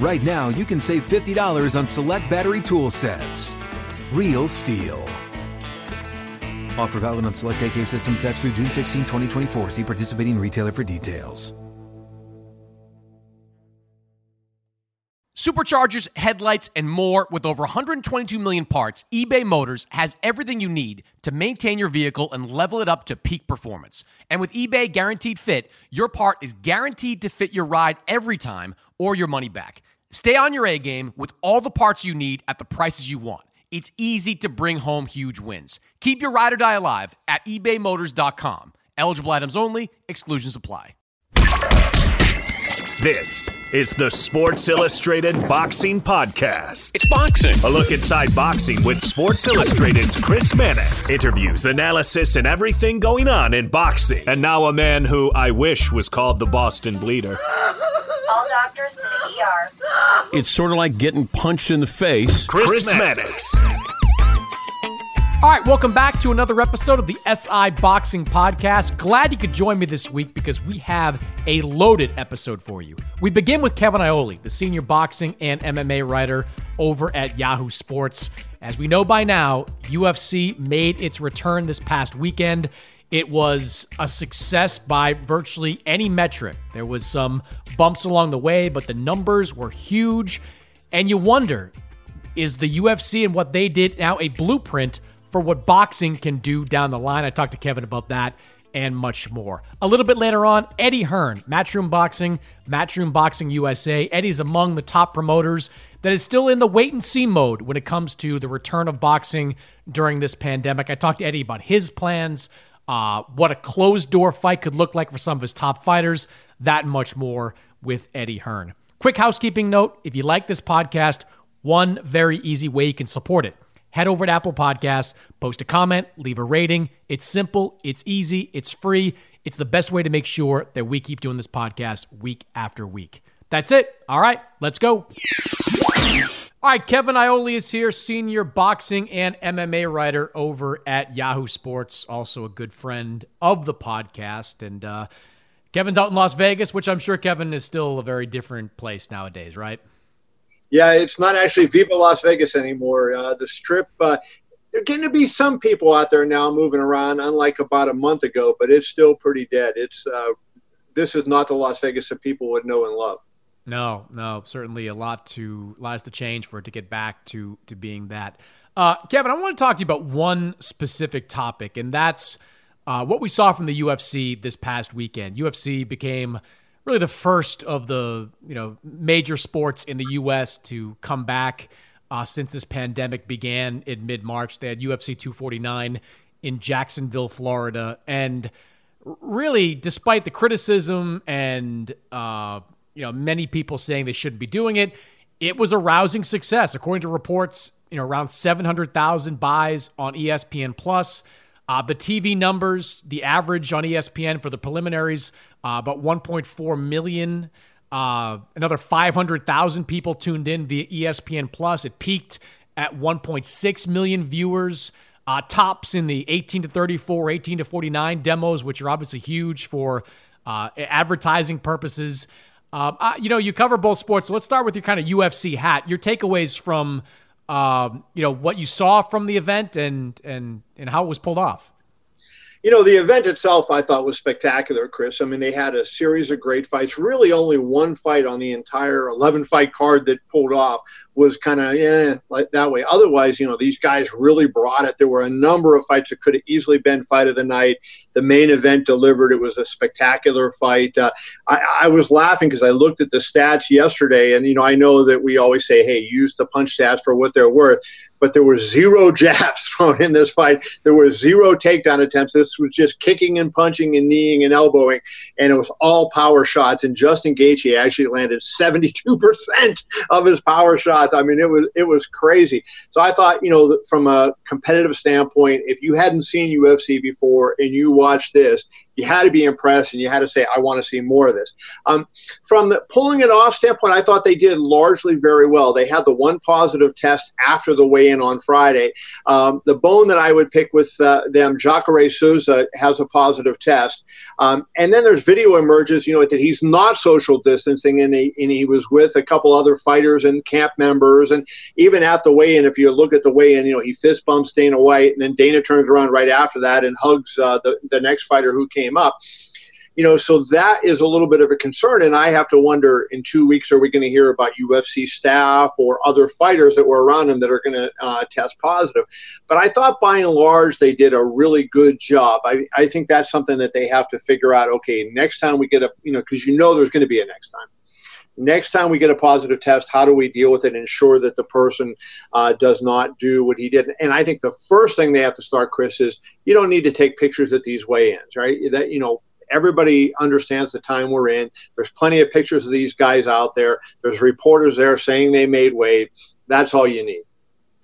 Right now, you can save $50 on select battery tool sets. Real STIHL. Offer valid on select AK system sets through June 16, 2024. See participating retailer for details. Superchargers, headlights, and more with over 122 million parts, eBay Motors has everything you need to maintain your vehicle and level it up to peak performance. And with eBay Guaranteed Fit, your part is guaranteed to fit your ride every time or your money back. Stay on your A game with all the parts you need at the prices you want. It's easy to bring home huge wins. Keep your ride or die alive at ebaymotors.com. Eligible items only, exclusions apply. This is the Sports Illustrated Boxing Podcast. It's boxing. A look inside boxing with Sports Illustrated's Chris Mannix. Interviews, analysis, and everything going on in boxing. And now a man who I wish was called the Boston Bleeder. All doctors to the ER. It's sort of like getting punched in the face. Chris, Chris Mannix. All right, welcome back to another episode of the SI Boxing Podcast. Glad you could join me this week because we have a loaded episode for you. We begin with Kevin Iole, the senior boxing and MMA writer over at Yahoo Sports. As we know by now, UFC made its return this past weekend. It was a success by virtually any metric. There was some bumps along the way, but the numbers were huge. And you wonder, is the UFC and what they did now a blueprint for what boxing can do down the line. I talked to Kevin about that and much more. A little bit later on, Eddie Hearn, Matchroom Boxing, Matchroom Boxing USA. Eddie's among the top promoters that is still in the wait and see mode when it comes to the return of boxing during this pandemic. I talked to Eddie about his plans, uh, what a closed door fight could look like for some of his top fighters, that much more with Eddie Hearn. Quick housekeeping note if you like this podcast, one very easy way you can support it head over to Apple Podcasts, post a comment, leave a rating. It's simple, it's easy, it's free. It's the best way to make sure that we keep doing this podcast week after week. That's it. All right, let's go. All right, Kevin Iole is here, senior boxing and MMA writer over at Yahoo Sports, also a good friend of the podcast. And uh, Kevin's out in Las Vegas, which I'm sure Kevin is still a very different place nowadays, right? Yeah, it's not actually Viva Las Vegas anymore. Uh, the strip, uh, there are going to be some people out there now moving around, unlike about a month ago, but it's still pretty dead. It's uh, this is not the Las Vegas that people would know and love. No, no, certainly a lot to lot to change for it to get back to to being that. Uh, Kevin, I want to talk to you about one specific topic, and that's uh, what we saw from the UFC this past weekend. UFC became really the first of the you know major sports in the U.S. to come back uh, since this pandemic began in mid March. They had UFC 249 in Jacksonville, Florida, and really, despite the criticism and uh, you know many people saying they shouldn't be doing it, it was a rousing success. According to reports, you know around 700,000 buys on ESPN Plus. Uh, the TV numbers, the average on ESPN for the preliminaries, uh, about 1.4 million. Uh, another 500,000 people tuned in via ESPN Plus. It peaked at 1.6 million viewers. Uh, tops in the 18 to 34, 18 to 49 demos, which are obviously huge for uh, advertising purposes. Uh, you know, you cover both sports. So let's start with your kind of UFC hat. Your takeaways from um, you know what you saw from the event and and and how it was pulled off you know, the event itself I thought was spectacular, Chris. I mean, they had a series of great fights. Really, only one fight on the entire 11 fight card that pulled off was kind of, yeah, like that way. Otherwise, you know, these guys really brought it. There were a number of fights that could have easily been fight of the night. The main event delivered. It was a spectacular fight. Uh, I, I was laughing because I looked at the stats yesterday, and, you know, I know that we always say, hey, use the punch stats for what they're worth. but there were zero jabs thrown in this fight. There were zero takedown attempts. This was just kicking and punching and kneeing and elbowing, and it was all power shots. And Justin Gaethje actually landed 72% of his power shots. I mean, it was it was crazy. So I thought, you know, from a competitive standpoint, if you hadn't seen UFC before and you watched this, you had to be impressed and you had to say, I want to see more of this. Um, from the pulling it off standpoint, I thought they did largely very well. They had the one positive test after the weigh in on Friday. Um, the bone that I would pick with uh, them, Jacare Souza, has a positive test. Um, and then there's video emerges, you know, that he's not social distancing and he, and he was with a couple other fighters and camp members. And even at the weigh in, if you look at the weigh in, you know, he fist bumps Dana White and then Dana turns around right after that and hugs uh, the, the next fighter who came came up. You know, so that is a little bit of a concern. And I have to wonder in two weeks, are we going to hear about UFC staff or other fighters that were around him that are going to uh, test positive? But I thought by and large, they did a really good job. I, I think that's something that they have to figure out. Okay, next time we get a, you know, because you know there's going to be a next time next time we get a positive test, how do we deal with it and ensure that the person uh, does not do what he did? And I think the first thing they have to start, Chris, is you don't need to take pictures at these weigh-ins, right? That you know everybody understands the time we're in. There's plenty of pictures of these guys out there. There's reporters there saying they made weight. That's all you need.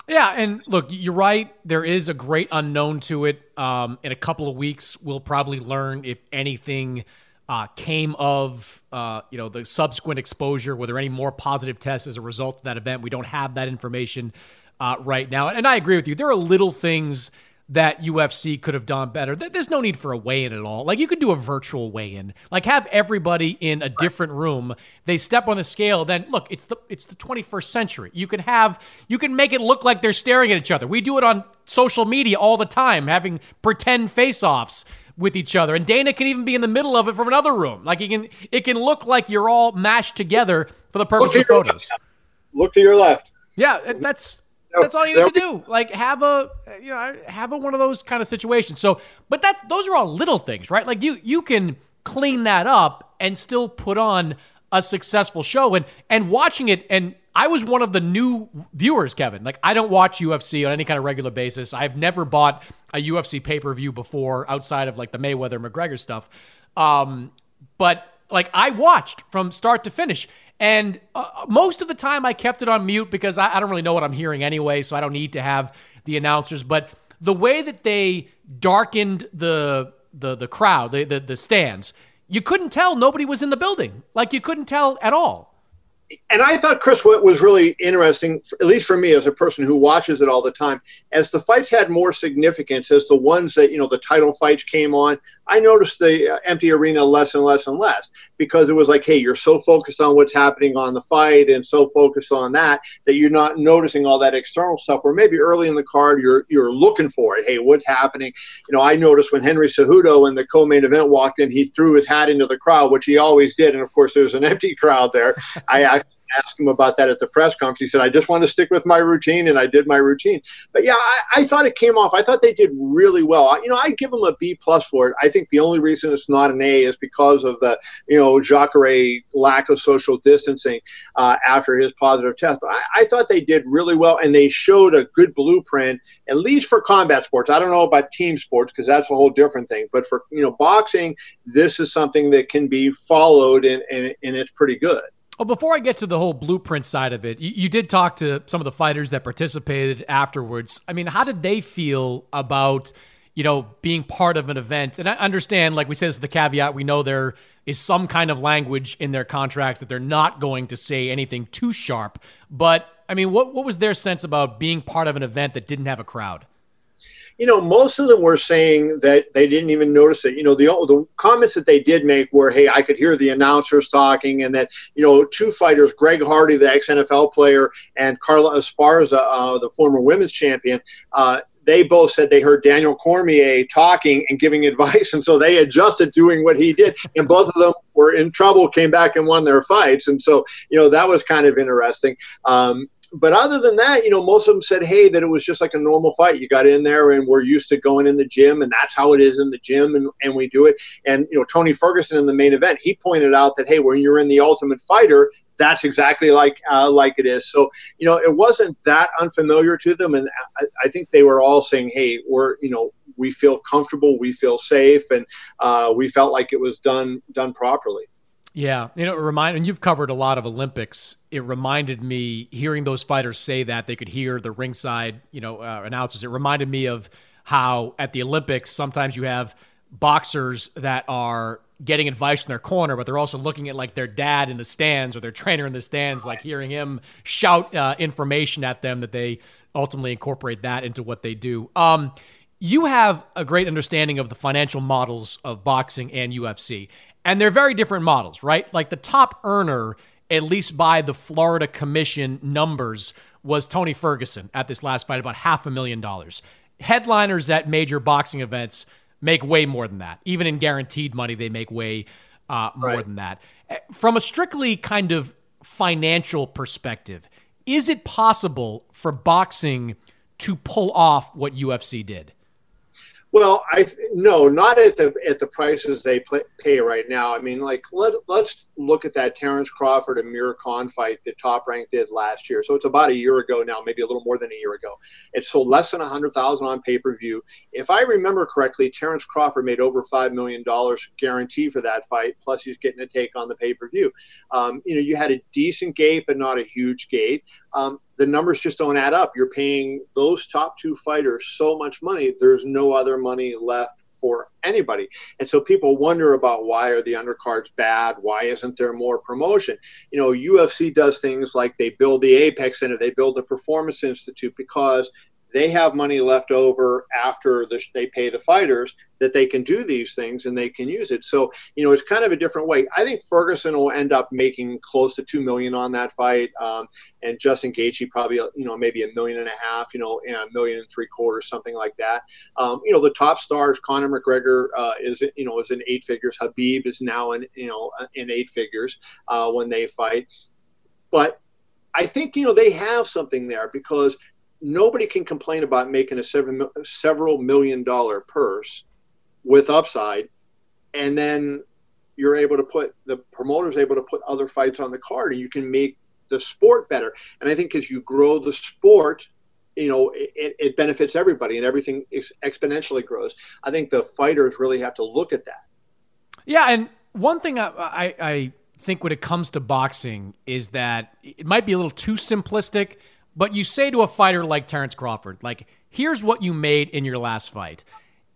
Yeah, and look, you're right. There is a great unknown to it. Um, in a couple of weeks, we'll probably learn if anything uh, came of uh, you know the subsequent exposure? Were there any more positive tests as a result of that event? We don't have that information uh, right now, and I agree with you. There are little things that UFC could have done better. There's no need for a weigh-in at all. Like you could do a virtual weigh-in. Like have everybody in a different room. They step on the scale. Then look, it's the it's the 21st century. You can have you can make it look like they're staring at each other. We do it on social media all the time, having pretend face-offs with each other. And Dana can even be in the middle of it from another room. Like it can it can look like you're all mashed together for the purpose of photos. Left. Look to your left. Yeah, that's that's all you need to do. Like have a you know have a one of those kind of situations. So, but that's those are all little things, right? Like you you can clean that up and still put on a successful show and and watching it and I was one of the new viewers, Kevin. Like I don't watch UFC on any kind of regular basis. I've never bought a UFC pay-per-view before outside of like the Mayweather McGregor stuff. Um, but like I watched from start to finish and uh, most of the time I kept it on mute because I, I don't really know what I'm hearing anyway, so I don't need to have the announcers, but the way that they darkened the the the crowd, the, the the stands, you couldn't tell nobody was in the building. Like you couldn't tell at all and I thought Chris what was really interesting, at least for me as a person who watches it all the time, as the fights had more significance, as the ones that you know the title fights came on, I noticed the uh, empty arena less and less and less because it was like, hey, you're so focused on what's happening on the fight and so focused on that that you're not noticing all that external stuff. Or maybe early in the card, you're you're looking for it. Hey, what's happening? You know, I noticed when Henry Cejudo in the co-main event walked in, he threw his hat into the crowd, which he always did, and of course there's an empty crowd there. I asked him about that at the press conference. He said, I just want to stick with my routine, and I did my routine. But yeah, I, I thought it came off. I thought they did really well. I, you know, I give them a B plus for it. I think the only reason it's not an A is because of the, you know, Jacare lack of social distancing uh, after his positive test. But I, I thought they did really well, and they showed a good blueprint, at least for combat sports. I don't know about team sports because that's a whole different thing. But for, you know, boxing, this is something that can be followed, and, and, and it's pretty good. Well, before I get to the whole blueprint side of it, you, you, did talk to some of the fighters that participated afterwards. I mean, how did they feel about, you know, being part of an event? And I understand, like we said this with the caveat, we know there is some kind of language in their contracts that they're not going to say anything too sharp. But I mean, what what was their sense about being part of an event that didn't have a crowd? You know, most of them were saying that they didn't even notice it. You know, the the comments that they did make were, "Hey, I could hear the announcers talking," and that you know, two fighters, Greg Hardy, the ex NFL player, and Carla Esparza, uh, the former women's champion. Uh, they both said they heard Daniel Cormier talking and giving advice, and so they adjusted doing what he did. And both of them were in trouble, came back and won their fights, and so you know that was kind of interesting. Um, but other than that, you know, most of them said, hey, that it was just like a normal fight. You got in there and we're used to going in the gym, and that's how it is in the gym, and, and we do it. And, you know, Tony Ferguson in the main event, he pointed out that, hey, when you're in the Ultimate Fighter, that's exactly like uh, like it is. So you know, it wasn't that unfamiliar to them, and I, I, think they were all saying, "Hey, we're you know we feel comfortable, we feel safe, and uh, we felt like it was done done properly." Yeah, you know, it remind and you've covered a lot of Olympics. It reminded me hearing those fighters say that they could hear the ringside, you know, uh, announcers. It reminded me of how at the Olympics sometimes you have boxers that are getting advice from their corner, but they're also looking at like their dad in the stands or their trainer in the stands, like hearing him shout uh, information at them that they ultimately incorporate that into what they do. Um, you have a great understanding of the financial models of boxing and UFC. And they're very different models, right? Like the top earner, at least by the Florida Commission numbers, was Tony Ferguson at this last fight, about half a million dollars. Headliners at major boxing events make way more than that. Even in guaranteed money, they make way uh, more right. than that. Eh, from a strictly kind of financial perspective, is it possible for boxing to pull off what UFC did? Well, I th- no, not at the at the prices they pay right now. I mean, like let let's look at that Terrence Crawford and Amir Khan fight that Top Rank did last year. So it's about a year ago now, maybe a little more than a year ago. It sold less than a hundred thousand on pay per view. If I remember correctly, Terrence Crawford made over five million dollars guarantee for that fight. Plus, he's getting a take on the pay per view. Um, you know, you had a decent gate, but not a huge gate. Um, the numbers just don't add up. You're paying those top two fighters so much money. There's no other money left for anybody. And so people wonder about why are the undercards bad? Why isn't there more promotion? You know, UFC does things like they build the Apex Center, they build the Performance Institute because they have money left over after the, they pay the fighters that they can do these things and they can use it. So, you know, it's kind of a different way. I think Ferguson will end up making close to two million on that fight, um, and Justin Gaethje probably, you know, maybe a million and a half, you know, a million and three quarters, something like that. Um, you know, the top stars, Conor McGregor uh, is, you know, is in eight figures. Khabib is now in, you know, in eight figures uh, when they fight, but. I think you know they have something there because nobody can complain about making a seven, several million dollar purse with upside, and then you're able to put the promoter's able to put other fights on the card, and you can make the sport better. And I think as you grow the sport, you know it, it benefits everybody, and everything exponentially grows. I think the fighters really have to look at that. Yeah, and one thing I, I, I think when it comes to boxing is that it might be a little too simplistic but you say to a fighter like Terrence Crawford, like, here's what you made in your last fight.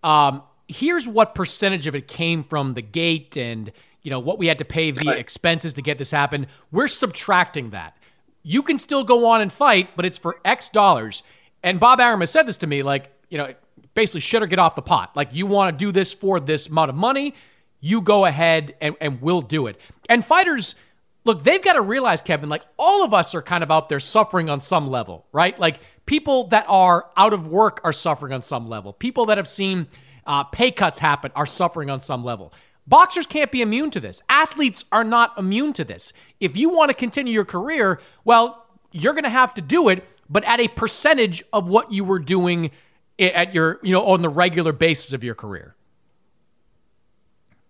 Um, here's what percentage of it came from the gate and you know what we had to pay via expenses to get this happen. We're subtracting that. You can still go on and fight, but it's for X dollars. And Bob Arum has said this to me, like, you know, basically shit or get off the pot. Like you want to do this for this amount of money, you go ahead and, and we'll do it. And fighters – look, they've got to realize, Kevin, like all of us are kind of out there suffering on some level, right? Like people that are out of work are suffering on some level. People that have seen uh, pay cuts happen are suffering on some level. Boxers can't be immune to this. Athletes are not immune to this. If you want to continue your career, well, you're going to have to do it, but at a percentage of what you were doing at your, you know, on the regular basis of your career.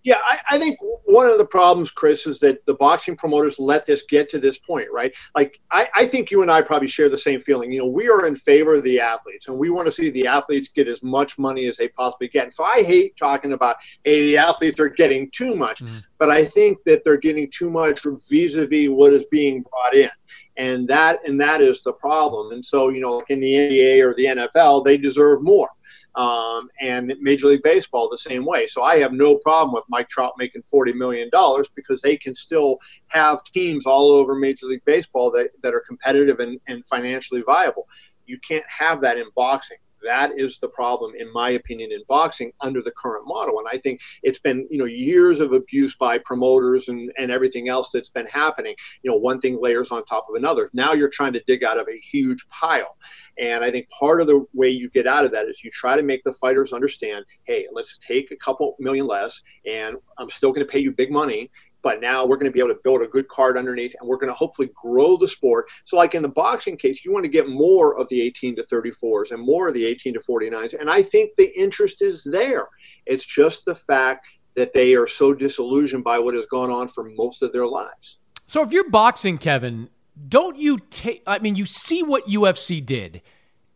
Yeah, I, I, think one of the problems, Chris, is that the boxing promoters let this get to this point, right? Like, I, I, think you and I probably share the same feeling. You know, we are in favor of the athletes, and we want to see the athletes get as much money as they possibly get. And so I hate talking about, hey, the athletes are getting too much, mm-hmm. but I think that they're getting too much vis-a-vis what is being brought in. And that and that is the problem. And so, you know, in the NBA or the NFL, they deserve more um, and Major League Baseball the same way. So I have no problem with Mike Trout making $40 million because they can still have teams all over Major League Baseball that, that are competitive and, and financially viable. You can't have that in boxing. That is the problem, in my opinion, in boxing under the current model. And I think it's been, you know, years of abuse by promoters and, and everything else that's been happening. You know, one thing layers on top of another. Now you're trying to dig out of a huge pile. And I think part of the way you get out of that is you try to make the fighters understand, hey, let's take a couple million less, and I'm still going to pay you big money but now we're going to be able to build a good card underneath and we're going to hopefully grow the sport. So, like in the boxing case, you want to get more of the 18 to 34s and more of the 18 to 49s. And I think the interest is there. It's just the fact that they are so disillusioned by what has gone on for most of their lives. So, if you're boxing, Kevin, don't you take, I mean, you see what UFC did,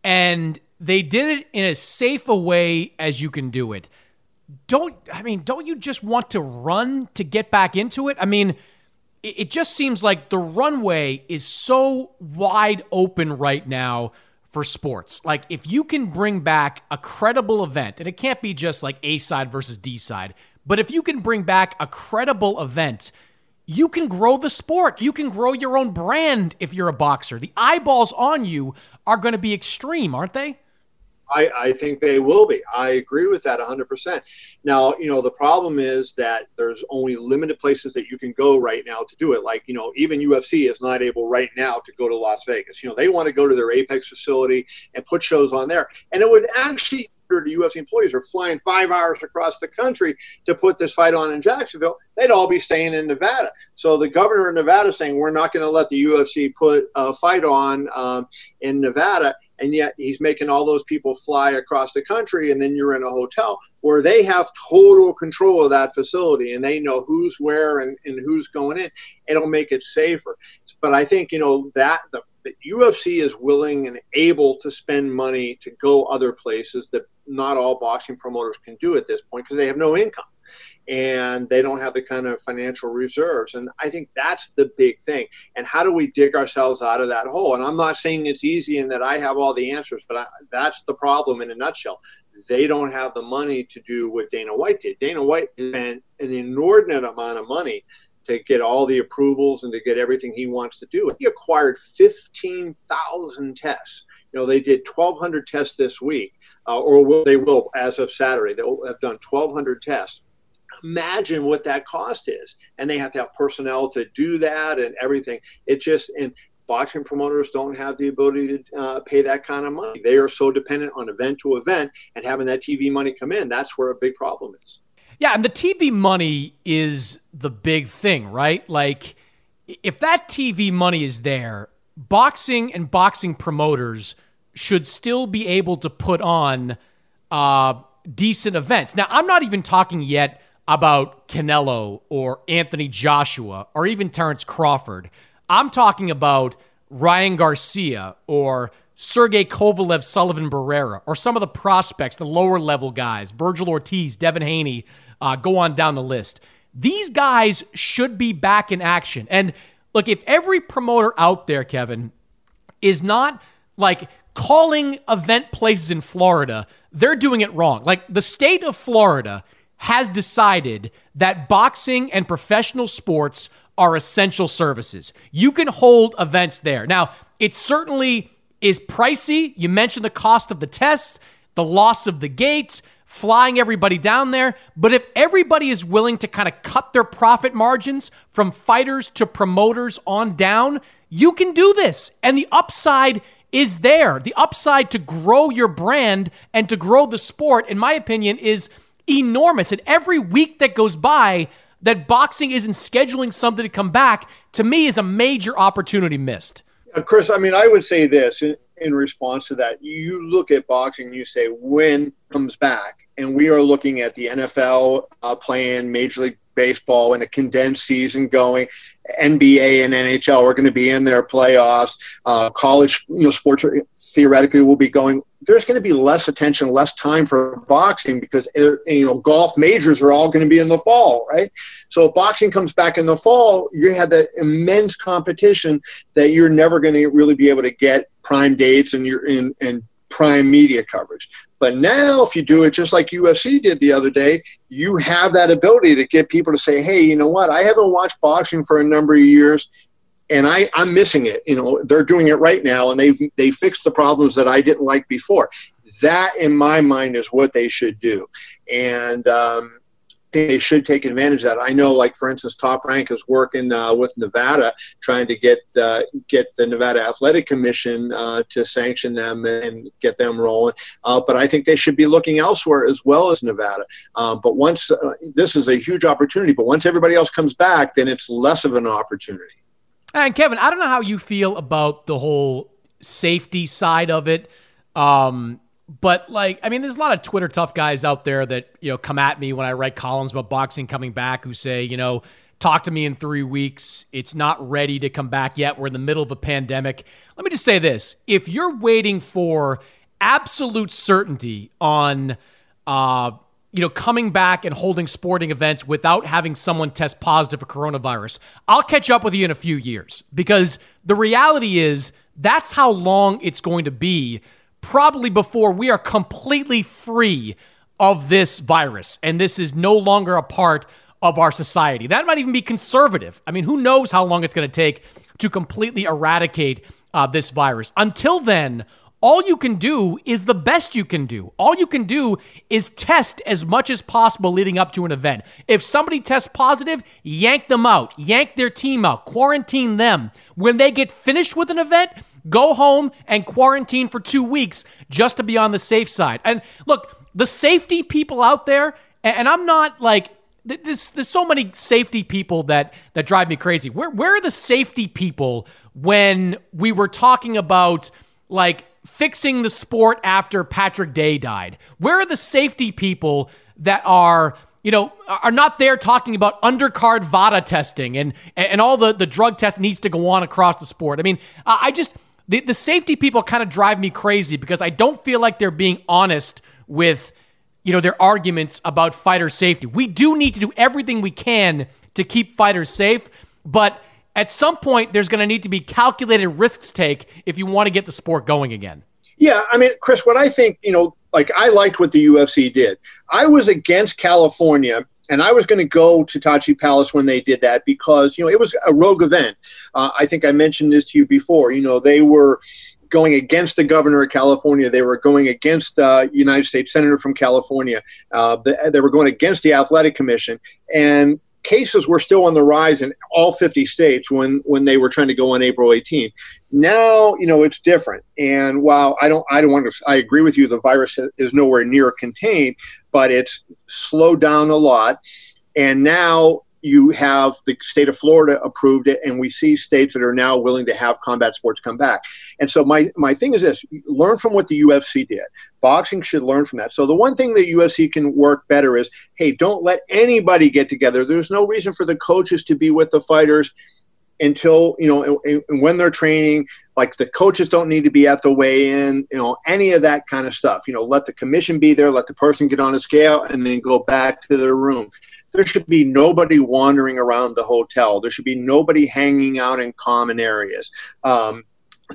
and they did it in as safe a way as you can do it don't I mean, don't you just want to run to get back into it? I mean, it, it just seems like the runway is so wide open right now for sports. Like if you can bring back a credible event, and it can't be just like A side versus D side, but if you can bring back a credible event, you can grow the sport. You can grow your own brand if you're a boxer. The eyeballs on you are going to be extreme, aren't they? I, I think they will be. I agree with that 100%. Now, you know, the problem is that there's only limited places that you can go right now to do it. Like, you know, even UFC is not able right now to go to Las Vegas. You know, they want to go to their Apex facility and put shows on there. And it would actually the UFC employees are flying five hours across the country to put this fight on in Jacksonville, they'd all be staying in Nevada. So the governor of Nevada saying we're not going to let the UFC put a fight on um, in Nevada and yet he's making all those people fly across the country and then you're in a hotel where they have total control of that facility and they know who's where and, and who's going in. It'll make it safer. But i think you know that the, the ufc is willing and able to spend money to go other places that not all boxing promoters can do at this point because they have no income and they don't have the kind of financial reserves. And I think that's the big thing. And how do we dig ourselves out of that hole? And I'm not saying it's easy and that I have all the answers, but I, that's the problem in a nutshell. They don't have the money to do what Dana White did. Dana White spent an inordinate amount of money to get all the approvals and to get everything he wants to do. He acquired 15,000 tests. You know, they did 1,200 tests this week, uh, or will, they will as of Saturday. They'll have done 1,200 tests imagine what that cost is. And they have to have personnel to do that and everything. It just and boxing promoters don't have the ability to uh, pay that kind of money. They are so dependent on event to event and having that tv money come in that's where a big problem is. Yeah and the tv money is the big thing right? Like if that tv money is there boxing and boxing promoters should still be able to put on uh, decent events. Now i'm not even talking yet about Canelo or Anthony Joshua or even Terrence Crawford. I'm talking about Ryan Garcia or Sergey Kovalev, Sullivan Barrera, or some of the prospects, the lower level guys, Vergil Ortiz, Devin Haney, uh, go on down the list. These guys should be back in action. And look, if every promoter out there, Kevin, is not like calling event places in Florida, they're doing it wrong. Like the state of Florida has decided that boxing and professional sports are essential services. You can hold events there. Now, it certainly is pricey. You mentioned the cost of the tests, the loss of the gates, flying everybody down there. But if everybody is willing to kind of cut their profit margins from fighters to promoters on down, you can do this. And the upside is there. The upside to grow your brand and to grow the sport, in my opinion, is enormous. And every week that goes by that boxing isn't scheduling something to come back, to me, is a major opportunity missed. Uh, Chris, I mean, I would say this in, in response to that. You look at boxing, you say, when comes back? And we are looking at the NFL uh, playing Major League Baseball and a condensed season going. NBA and NHL are going to be in their playoffs. Uh, college, you know, sports theoretically will be going. There's going to be less attention, less time for boxing because uh, you know golf majors are all going to be in the fall, right? So if boxing comes back in the fall, you have that immense competition that you're never going to really be able to get prime dates and you're in and prime media coverage. But now, if you do it just like UFC did the other day, you have that ability to get people to say, hey, you know what? I haven't watched boxing for a number of years and I, I'm missing it. You know, they're doing it right now, and they've they fixed the problems that I didn't like before. That, in my mind, is what they should do. And um, they should take advantage of that. I know, like for instance, Top Rank is working uh, with Nevada, trying to get uh, get the Nevada Athletic Commission uh, to sanction them and get them rolling. Uh, but I think they should be looking elsewhere as well as Nevada. Um, but once uh, this is a huge opportunity, but once everybody else comes back, then it's less of an opportunity. And Kevin, I don't know how you feel about the whole safety side of it. Um, but like, I mean, there's a lot of Twitter tough guys out there that you know come at me when I write columns about boxing coming back, who say, you know, talk to me in three weeks. It's not ready to come back yet. We're in the middle of a pandemic. Let me just say this: if you're waiting for absolute certainty on, uh, you know, coming back and holding sporting events without having someone test positive for coronavirus, I'll catch up with you in a few years because the reality is that's how long it's going to be probably before we are completely free of this virus and this is no longer a part of our society. That might even be conservative. I mean, who knows how long it's going to take to completely eradicate uh, this virus. Until then, all you can do is the best you can do. All you can do is test as much as possible leading up to an event. If somebody tests positive, yank them out, yank their team out, quarantine them. When they get finished with an event, go home and quarantine for two weeks just to be on the safe side. And look, the safety people out there, and I'm not like there's, there's so many safety people that that drive me crazy. Where where are the safety people when we were talking about like fixing the sport after Patrick Day died? Where are the safety people that are you know, are not there talking about undercard VADA testing and and all the, the drug test needs to go on across the sport. I mean, I just the, the safety people kind of drive me crazy because I don't feel like they're being honest with, you know, their arguments about fighter safety. We do need to do everything we can to keep fighters safe, but at some point there's going to need to be calculated risks take if you want to get the sport going again. Yeah, I mean, Chris, what I think, you know, like I liked what the UFC did. I was against California and I was going to go to Tachi Palace when they did that because you know it was a rogue event. Uh, I think I mentioned this to you before. You know they were going against the governor of California. They were going against uh, United States senator from California. Uh, they were going against the athletic commission, and cases were still on the rise in all 50 states when when they were trying to go on April 18. Now, you know, it's different. And while I don't I don't want to I agree with you the virus is nowhere near contained, but it's slowed down a lot. And now you have the state of Florida approved it, and we see states that are now willing to have combat sports come back. And so my my thing is this: learn from what the UFC did. Boxing should learn from that. So the one thing that UFC can work better is, hey, don't let anybody get together. There's no reason for the coaches to be with the fighters until you know and, and when they're training like the coaches don't need to be at the weigh-in you know any of that kind of stuff you know let the commission be there let the person get on a scale and then go back to their room there should be nobody wandering around the hotel. There should be nobody hanging out in common areas. Um,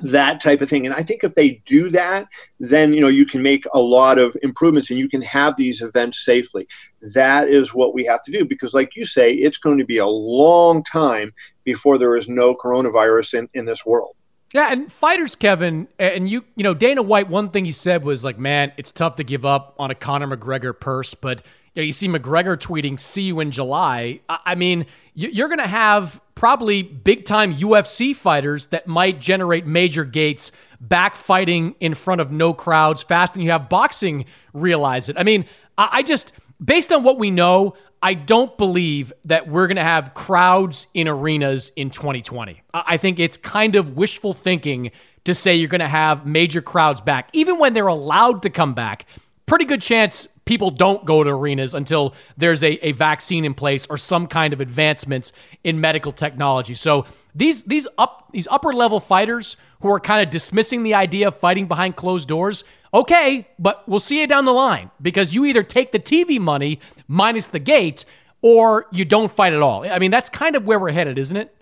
that type of thing. And I think if they do that, then you know you can make a lot of improvements and you can have these events safely. That is what we have to do because, like you say, it's going to be a long time before there is no coronavirus in, in this world. Yeah, and fighters, Kevin, and you, you know, Dana White. One thing he said was like, "Man, it's tough to give up on a Conor McGregor purse, but you, know, you see McGregor tweeting, see you in July. I, I mean, you're going to have probably big time UFC fighters that might generate major gates back fighting in front of no crowds fast and you have boxing realize it. I mean, I, I just, based on what we know, I don't believe that we're going to have crowds in arenas in 2020. I think it's kind of wishful thinking to say you're going to have major crowds back, even when they're allowed to come back. Pretty good chance people don't go to arenas until there's a, a vaccine in place or some kind of advancements in medical technology. So these these up these upper level fighters who are kind of dismissing the idea of fighting behind closed doors, okay, but we'll see you down the line because you either take the TV money minus the gate or you don't fight at all. I mean, that's kind of where we're headed, isn't it?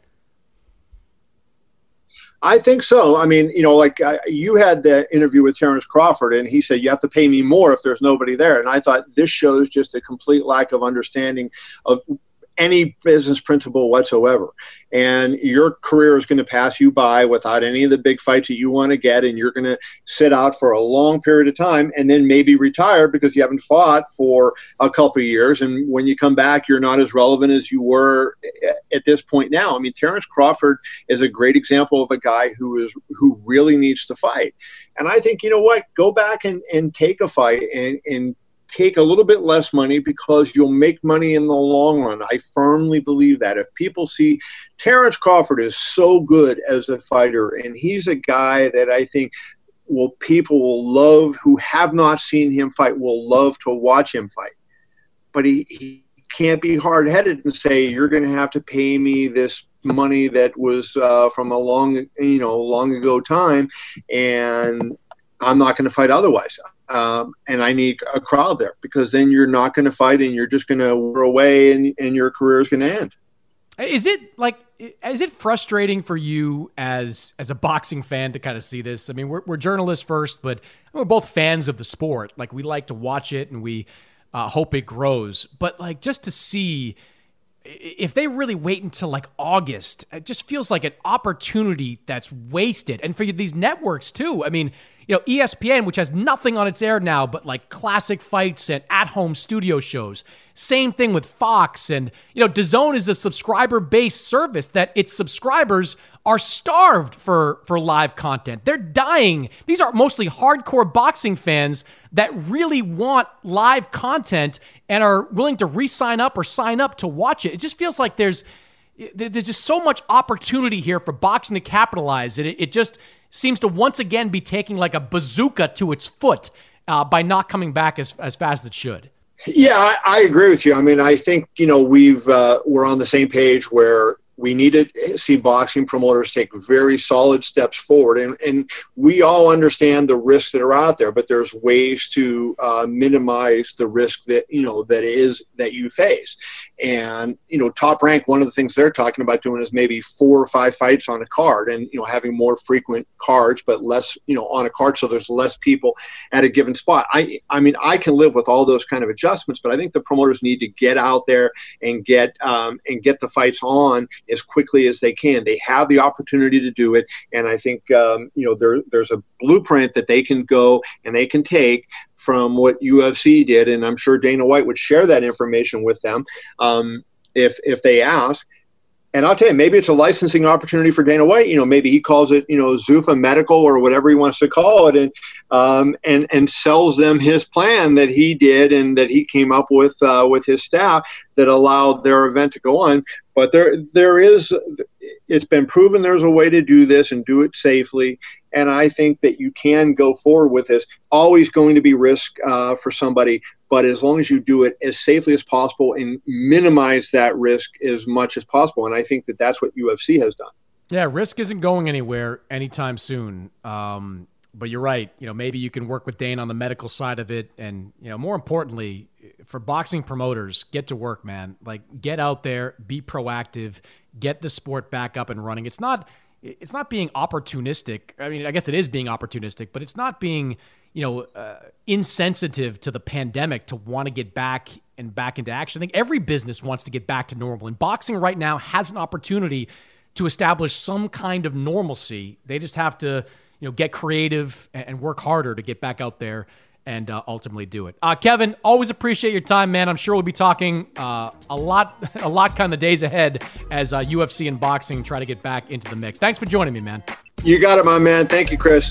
I think so. I mean, you know, like you had the interview with Terrence Crawford, and he said you have to pay me more if there's nobody there. And I thought this shows just a complete lack of understanding of any business principle whatsoever. And your career is going to pass you by without any of the big fights that you want to get. And you're going to sit out for a long period of time and then maybe retire because you haven't fought for a couple years. And when you come back, you're not as relevant as you were eh, at this point now. I mean, Terrence Crawford is a great example of a guy who is who really needs to fight. And I think, you know what, go back and, and take a fight and, and take a little bit less money because you'll make money in the long run. I firmly believe that. If people see Terrence Crawford is so good as a fighter, and he's a guy that I think will people will love who have not seen him fight will love to watch him fight. But he, he can't be hard headed and say you're going to have to pay me this money that was uh, from a long you know long ago time and I'm not going to fight otherwise um, and I need a crowd there because then you're not going to fight and you're just going to wear away and, and your career is going to end. Is it like is it frustrating for you as as a boxing fan to kind of see this? I mean, we're, we're journalists first, but we're both fans of the sport. Like we like to watch it and we uh, hope it grows. But like just to see if they really wait until like August, it just feels like an opportunity that's wasted. And for these networks too. I mean, you know, ESPN, which has nothing on its air now but like classic fights and at home studio shows. Same thing with Fox. And, you know, DAZN is a subscriber based service that its subscribers are starved for, for live content. They're dying. These are mostly hardcore boxing fans that really want live content and are willing to re sign up or sign up to watch it. It just feels like there's there's just so much opportunity here for boxing to capitalize. It, it just seems to once again be taking like a bazooka to its foot uh, by not coming back as, as fast as it should. Yeah, I, I, agree with you. I mean, I think you know we've uh, we're on the same page where we need to see boxing promoters take very solid steps forward. And, and we all understand the risks that are out there, but there's ways to uh, minimize the risk that, you know, that is that you face. And, you know, top rank, one of the things they're talking about doing is maybe four or five fights on a card and, you know, having more frequent cards, but less, you know, on a card. So there's less people at a given spot. I, I mean, I can live with all those kind of adjustments, but I think the promoters need to get out there and get, um, and get the fights on as quickly as they can. They have the opportunity to do it, and I think um, you know there, there's a blueprint that they can go and they can take from what UFC did, and I'm sure Dana White would share that information with them um, if if they ask. And I'll tell you, maybe it's a licensing opportunity for Dana White. You know, maybe he calls it, you know, Zuffa Medical or whatever he wants to call it, and um, and and sells them his plan that he did and that he came up with uh, with his staff that allowed their event to go on. But there there is, it's been proven there's a way to do this and do it safely. And I think that you can go forward with this. Always going to be risk uh, for somebody, but as long as you do it as safely as possible and minimize that risk as much as possible. And I think that that's what UFC has done. Yeah, risk isn't going anywhere anytime soon. Um, but you're right. You know, maybe you can work with Dane on the medical side of it, and you know, more importantly, for boxing promoters, get to work, man. Like, get out there, be proactive, get the sport back up and running. It's not it's not being opportunistic. I mean, I guess it is being opportunistic, but it's not being, you know, uh, insensitive to the pandemic to want to get back and back into action. I think every business wants to get back to normal, and boxing right now has an opportunity to establish some kind of normalcy. They just have to, you know, get creative and work harder to get back out there and uh, ultimately do it. Uh, Kevin, always appreciate your time, man. I'm sure we'll be talking uh, a lot, a lot kind of the days ahead as UFC uh, and boxing try to get back into the mix. Thanks for joining me, man. You got it, my man. Thank you, Chris.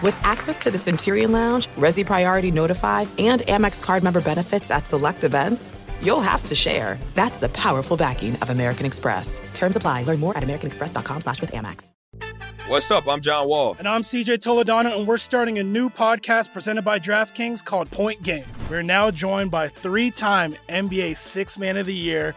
With access to the Centurion Lounge, Resy Priority Notified, and Amex card member benefits at select events, you'll have to share. That's the powerful backing of American Express. Terms apply. Learn more at americanexpress.com slash with Amex. What's up? I'm John Wall. And I'm CJ Toledano, and we're starting a new podcast presented by DraftKings called Point Game. We're now joined by three-time NBA Six Man of the Year,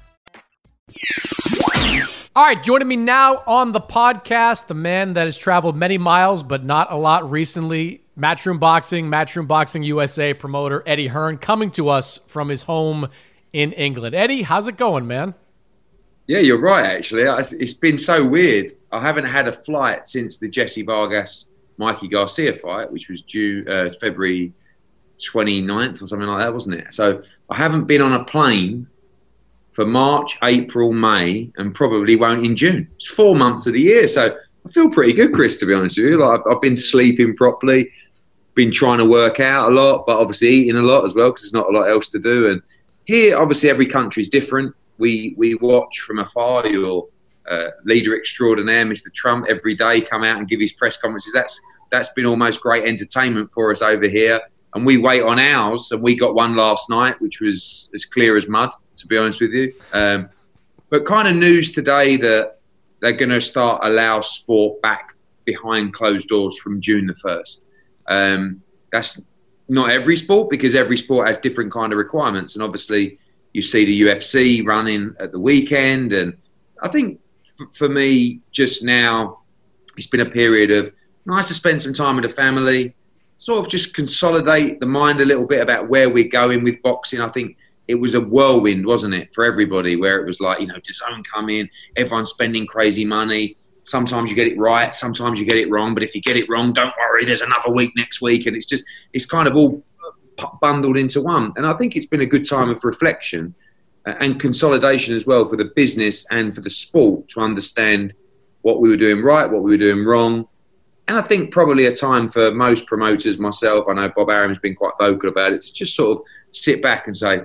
All right, joining me now on the podcast, the man that has traveled many miles, but not a lot recently, Matchroom Boxing, Matchroom Boxing USA promoter Eddie Hearn, coming to us from his home in England. Eddie, how's it going, man? Yeah, you're right. Actually, It's- been so weird. I haven't had a flight since the Jessie Vargas Mikey Garcia fight, which was due uh, February 29th or something like that, wasn't it? So I haven't been on a plane for March, April, May, and probably won't in June. It's four months of the year, so I feel pretty good, Chris. To be honest with you, like I've, I've been sleeping properly, been trying to work out a lot, but obviously eating a lot as well because there's not a lot else to do. And here, obviously, every country is different. We we watch from afar your uh, leader extraordinaire, Mr. Trump, every day come out and give his press conferences. That's that's been almost great entertainment for us over here. And we wait on ours, and we got one last night, which was as clear as mud, to be honest with you. Um, but kind of news today that they're going to start allow sport back behind closed doors from June the first. Um, that's not every sport because every sport has different kind of requirements, and obviously you see the UFC running at the weekend, and I think f- for me just now it's been a period of nice to spend some time with the family, sort of just consolidate the mind a little bit about where we're going with boxing. I think it was a whirlwind, wasn't it, for everybody, where it was like, you know, DAZN come in, everyone's spending crazy money. Sometimes you get it right, sometimes you get it wrong. But if you get it wrong, don't worry, there's another week next week. And it's just, it's kind of all bundled into one. And I think it's been a good time of reflection and consolidation as well for the business and for the sport to understand what we were doing right, what we were doing wrong. And I think probably a time for most promoters, myself, I know Bob Arum's been quite vocal about it, to just sort of sit back and say,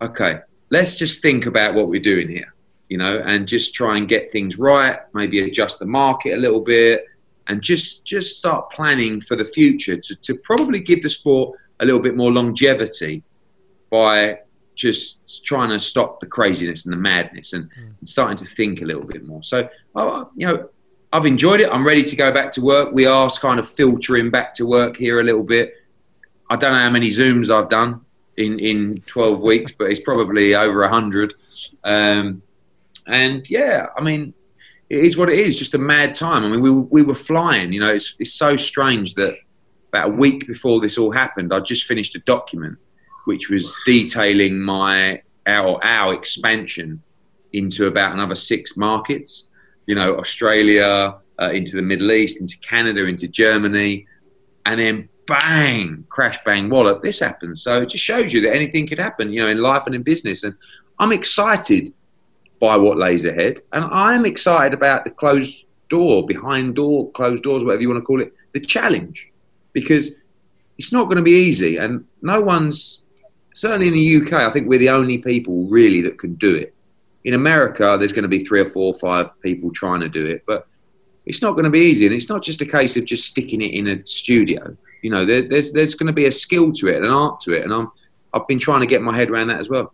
okay, let's just think about what we're doing here, you know, and just try and get things right, maybe adjust the market a little bit, and just just start planning for the future to, to probably give the sport a little bit more longevity by just trying to stop the craziness and the madness and, and starting to think a little bit more. So, uh, you know, I've enjoyed it. I'm ready to go back to work. We are kind of filtering back to work here a little bit. I don't know how many Zooms I've done in, in 12 weeks, but it's probably over 100. Um, and yeah, I mean, it is what it is, just a mad time. I mean, we, we were flying, you know, it's, it's so strange that about a week before this all happened, I just finished a document which was detailing my our, our expansion into about another six markets, you know, Australia, uh, into the Middle East, into Canada, into Germany, and then bang, crash, bang, wallop, this happens. So it just shows you that anything could happen, you know, in life and in business. And I'm excited by what lays ahead. And I'm excited about the closed door, behind door, closed doors, whatever you want to call it, the challenge. Because it's not going to be easy. And no one's, certainly in the UK, I think we're the only people really that can do it. In America, there's going to be three or four or five people trying to do it, but it's not going to be easy. And it's not just a case of just sticking it in a studio. You know, there, there's there's going to be a skill to it, an art to it, and I'm I've been trying to get my head around that as well.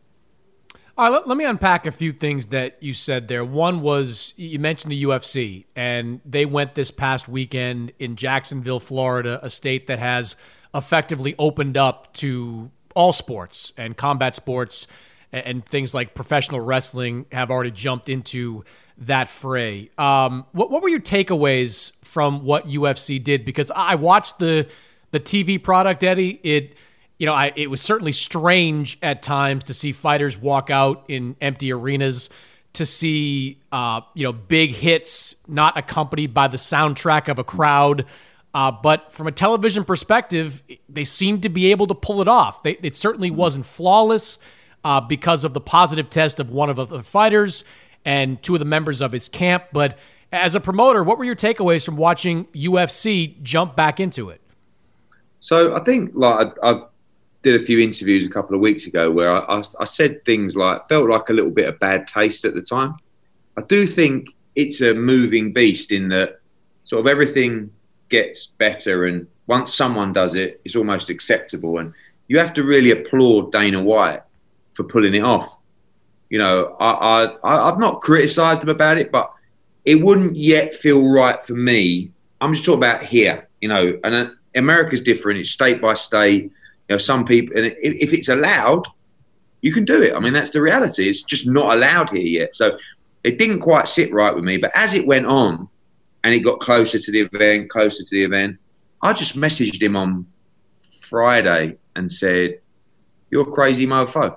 All right, let, let, me unpack a few things that you said there. One was you mentioned the UFC, and they went this past weekend in Jacksonville, Florida, a state that has effectively opened up to all sports and combat sports and, and things like professional wrestling have already jumped into that fray. Um, what, what were your takeaways from what UFC did? Because I watched the the TV product, Eddie. It you know, I, it was certainly strange at times to see fighters walk out in empty arenas, to see uh, you know big hits not accompanied by the soundtrack of a crowd. Uh, but from a television perspective, they seemed to be able to pull it off. They, it certainly wasn't flawless uh, because of the positive test of one of the fighters and two of the members of his camp. But as a promoter, what were your takeaways from watching UFC jump back into it? So I think like I, I did a few interviews a couple of weeks ago where I, I, I, said things like felt like a little bit of bad taste at the time. I do think it's a moving beast in that sort of everything gets better, and once someone does it, it's almost acceptable. And you have to really applaud Dana White for pulling it off. You know, I, I I've not criticised him about it, but it wouldn't yet feel right for me. I'm just talking about here, you know, and uh, America's different. It's state by state you know, some people, and if it's allowed, you can do it. I mean, that's the reality. It's just not allowed here yet. So it didn't quite sit right with me. But as it went on and it got closer to the event, closer to the event, I just messaged him on Friday and said, You're a crazy mofo.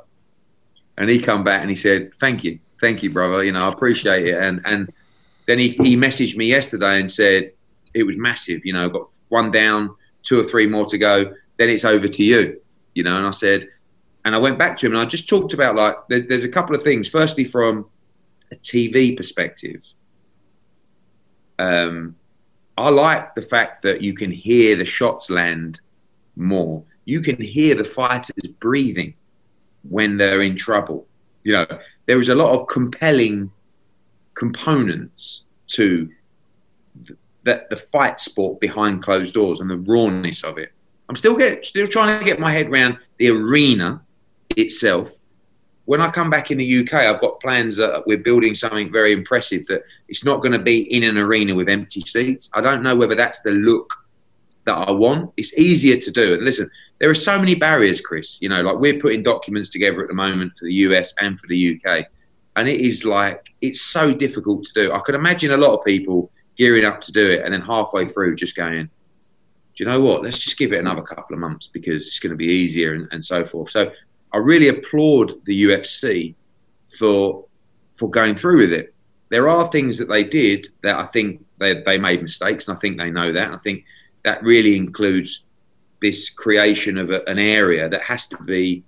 And he come back and he said, Thank you. Thank you, brother. You know, I appreciate it. And and then he, he messaged me yesterday and said, It was massive. You know, got one down, two or three more to go then it's over to you, you know. And I said, and I went back to him and I just talked about like, there's, there's a couple of things. Firstly, from a TV perspective, um, I like the fact that you can hear the shots land more. You can hear the fighters breathing when they're in trouble. You know, there is a lot of compelling components to the, the fight sport behind closed doors and the rawness of it. I'm still get, still trying to get my head around the arena itself. When I come back in the UK, I've got plans that we're building something very impressive. That it's not going to be in an arena with empty seats. I don't know whether that's the look that I want. It's easier to do. And listen, there are so many barriers, Chris. You know, like we're putting documents together at the moment for the US and for the UK, and it is like it's so difficult to do. I can imagine a lot of people gearing up to do it, and then halfway through just going, do you know what? Let's just give it another couple of months because it's going to be easier and, and so forth. So I really applaud the UFC for for going through with it. There are things that they did that I think they, they made mistakes, and I think they know that. And I think that really includes this creation of a, an area that has to be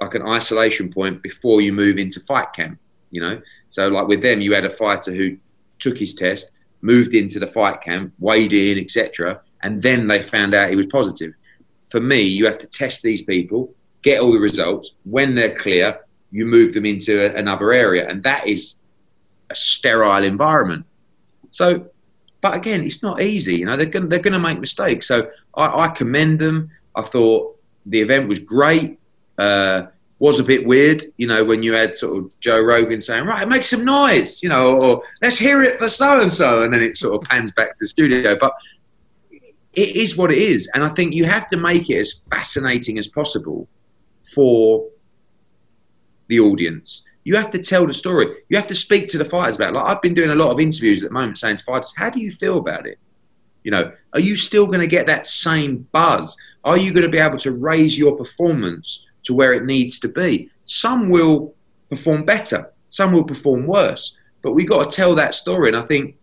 like an isolation point before you move into fight camp. You know, so like with them, you had a fighter who took his test, moved into the fight camp, weighed in, etc and then they found out he was positive. For me, you have to test these people, get all the results. When they're clear, you move them into a, another area, and that is a sterile environment. So, but again, it's not easy. You know, they're going they're going to make mistakes. So I, I, commend them. I thought the event was great. Uh, was a bit weird, you know, when you had sort of Joe Rogan saying, "Right, make some noise," you know, or "Let's hear it for so and so," and then it sort of pans back to the studio. But it is what it is. And I think you have to make it as fascinating as possible for the audience. You have to tell the story. You have to speak to the fighters about it. Like I've been doing a lot of interviews at the moment saying to fighters, how do you feel about it? You know, are you still going to get that same buzz? Are you going to be able to raise your performance to where it needs to be? Some will perform better, some will perform worse, but we've got to tell that story. And I think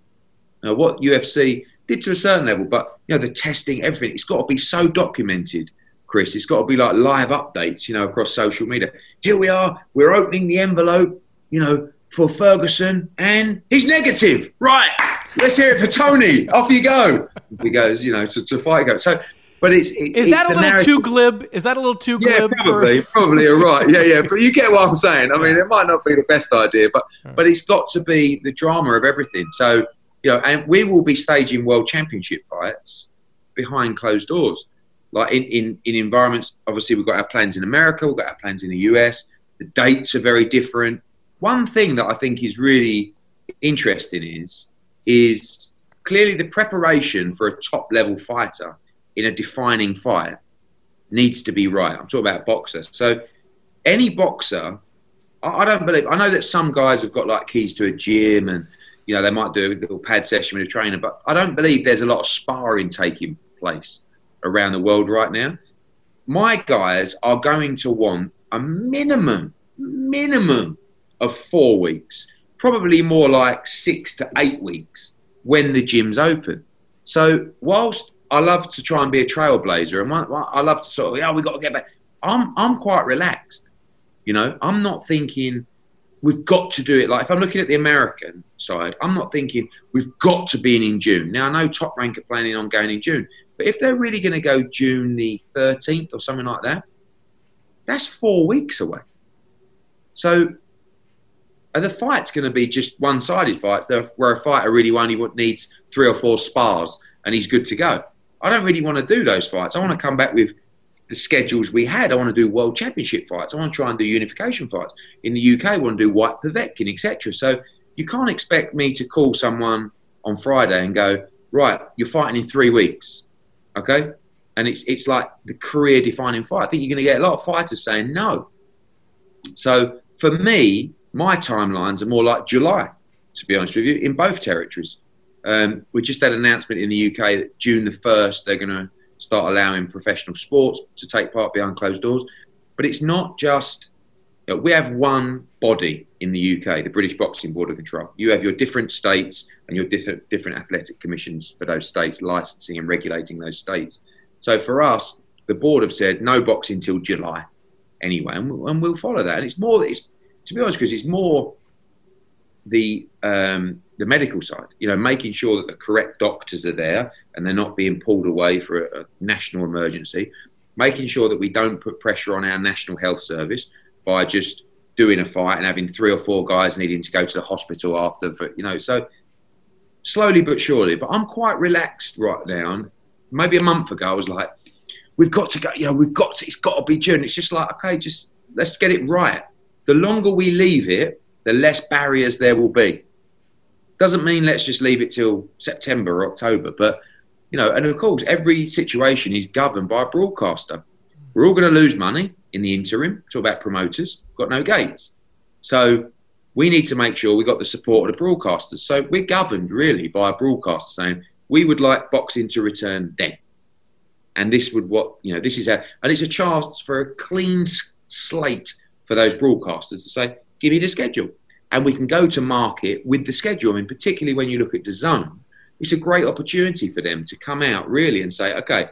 you know, what UFC did to a certain level, but you know the testing, everything. It's got to be so documented, Chris. It's got to be like live updates, you know, across social media. Here we are. We're opening the envelope, you know, for Ferguson, and he's negative. Right. Let's hear it for Tony. Off you go. He goes, you know, to, to fight go. So But it's, it's Is it's that a little narrative- too glib? Is that a little too Yeah, glib? probably, For, probably you're right. Yeah, yeah. But you get what I'm saying. I mean, it might not be the best idea, but but it's got to be the drama of everything. So you know, and we will be staging world championship fights behind closed doors, like in in in environments. Obviously, we've got our plans in America, we've got our plans in the US. The dates are very different. One thing that I think is really interesting is is clearly the preparation for a top level fighter in a defining fight needs to be right. I'm talking about boxer. So any boxer, I, I don't believe. I know that some guys have got like keys to a gym and you know they might do a little pad session with a trainer, but I don't believe there's a lot of sparring taking place around the world right now. My guys are going to want a minimum, minimum of four weeks, probably more like six to eight weeks when the gym's open. So whilst I love to try and be a trailblazer, and I love to sort of, yeah, we got to get back. I'm I'm quite relaxed, you know. I'm not thinking we've got to do it. Like if I'm looking at the American side, I'm not thinking we've got to be in in June. Now I know Top Rank are planning on going in June, but if they're really going to go June the 13th or something like that, that's four weeks away. So the fights going to be just one-sided fights? Where a fighter really only needs three or four spars and he's good to go. I don't really want to do those fights. I want to come back with the schedules we had. I want to do world championship fights. I want to try and do unification fights. In the uk i want to do Whyte Povetkin, etc so you can't expect me to call someone on friday and go right you're fighting in three weeks okay? And it's it's like the career defining fight. I think you're going to get a lot of fighters saying no. So for me, my timelines are more like July, to be honest with you, in both territories. Um, we just had an announcement in the UK that June the 1st, they're going to start allowing professional sports to take part behind closed doors. But it's not just, you know, we have one body in the UK, the British Boxing Board of Control. You have your different states and your different, different athletic commissions for those states, licensing and regulating those states. So for us, the board have said no boxing till July anyway, and we'll, follow that. And it's more, it's to be honest, because it's more the um, the medical side. You know, making sure that the correct doctors are there and they're not being pulled away for a, a national emergency. Making sure that we don't put pressure on our national health service by just doing a fight and having three or four guys needing to go to the hospital after. For, you know, so slowly but surely. But I'm quite relaxed right now. Maybe a month ago, I was like, we've got to go, you know, we've got to, it's got to be June. It's just like, okay, just let's get it right. The longer we leave it, the less barriers there will be. Doesn't mean let's just leave it till September or October, but you know, and of course, every situation is governed by a broadcaster. We're all going to lose money in the interim. Talk about promoters, got no gates. So we need to make sure we've got the support of the broadcasters. So we're governed really by a broadcaster saying we would like boxing to return then and this would what you know this is a and it's a chance for a clean slate for those broadcasters to say give me the schedule. And we can go to market with the schedule. I mean particularly when you look at DAZN it's a great opportunity for them to come out really and say okay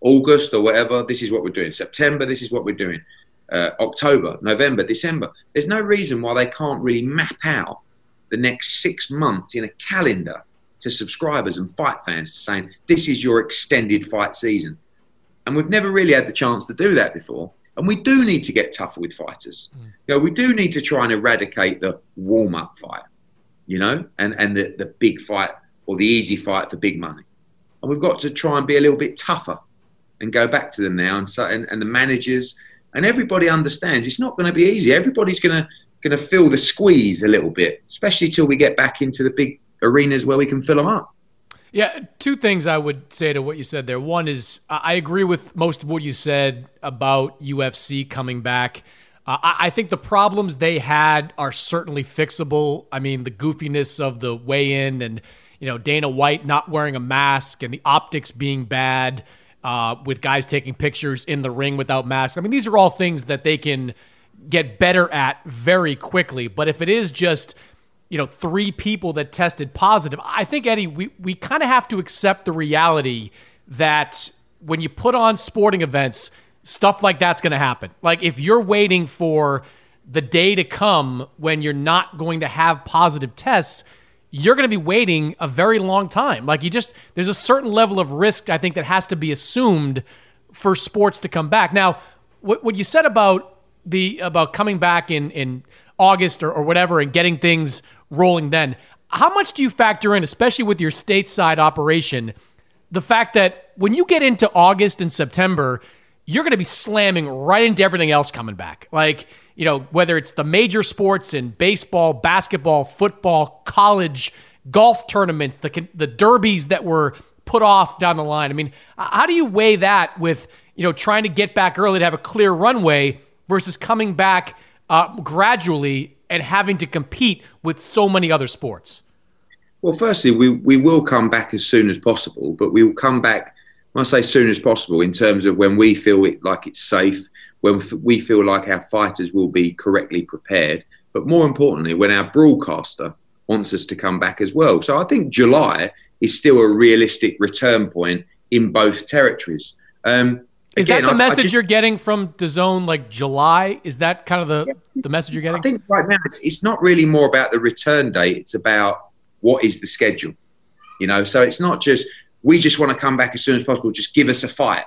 August or whatever this is what we're doing. September this is what we're doing. Uh, October November December. There's no reason why they can't really map out the next six months in a calendar to subscribers and fight fans to saying this is your extended fight season. And we've never really had the chance to do that before. And we do need to get tougher with fighters. Mm. You know, we do need to try and eradicate the warm up fight, you know, and, and the, the big fight or the easy fight for big money. And we've got to try and be a little bit tougher and go back to them now. And so, and, and the managers and everybody understands it's not going to be easy. Everybody's going to going to feel the squeeze a little bit, especially till we get back into the big arenas where we can fill them up. Yeah, two things I would say to what you said there. One is I agree with most of what you said about UFC coming back. Uh, I, I think the problems they had are certainly fixable. I mean, the goofiness of the weigh-in and you know Dana White not wearing a mask and the optics being bad uh, with guys taking pictures in the ring without masks. I mean, these are all things that they can get better at very quickly. But if it is just you know, three people that tested positive. I think Eddie, we we kind of have to accept the reality that when you put on sporting events, stuff like that's going to happen. Like if you're waiting for the day to come when you're not going to have positive tests, you're going to be waiting a very long time. Like you just there's a certain level of risk I think that has to be assumed for sports to come back. Now, what what you said about the about coming back in in August or, or whatever and getting things rolling then. How much do you factor in, especially with your stateside operation, the fact that when you get into August and September, you're going to be slamming right into everything else coming back. Like, you know, whether it's the major sports in baseball, basketball, football, college, golf tournaments, the the derbies that were put off down the line. I mean, how do you weigh that with, you know, trying to get back early to have a clear runway versus coming back uh, gradually and having to compete with so many other sports? Well, firstly, we, we will come back as soon as possible, but we will come back when I say soon as possible, in terms of when we feel it like it's safe, when we feel like our fighters will be correctly prepared, but more importantly, when our broadcaster wants us to come back as well. So I think July is still a realistic return point in both territories. Um, is again, that the I, message I just, you're getting from DAZN, like July? Is that kind of the, yeah, the message you're getting? I think right now it's, it's not really more about the return date. It's about what is the schedule, you know? So it's not just we just want to come back as soon as possible. Just give us a fight.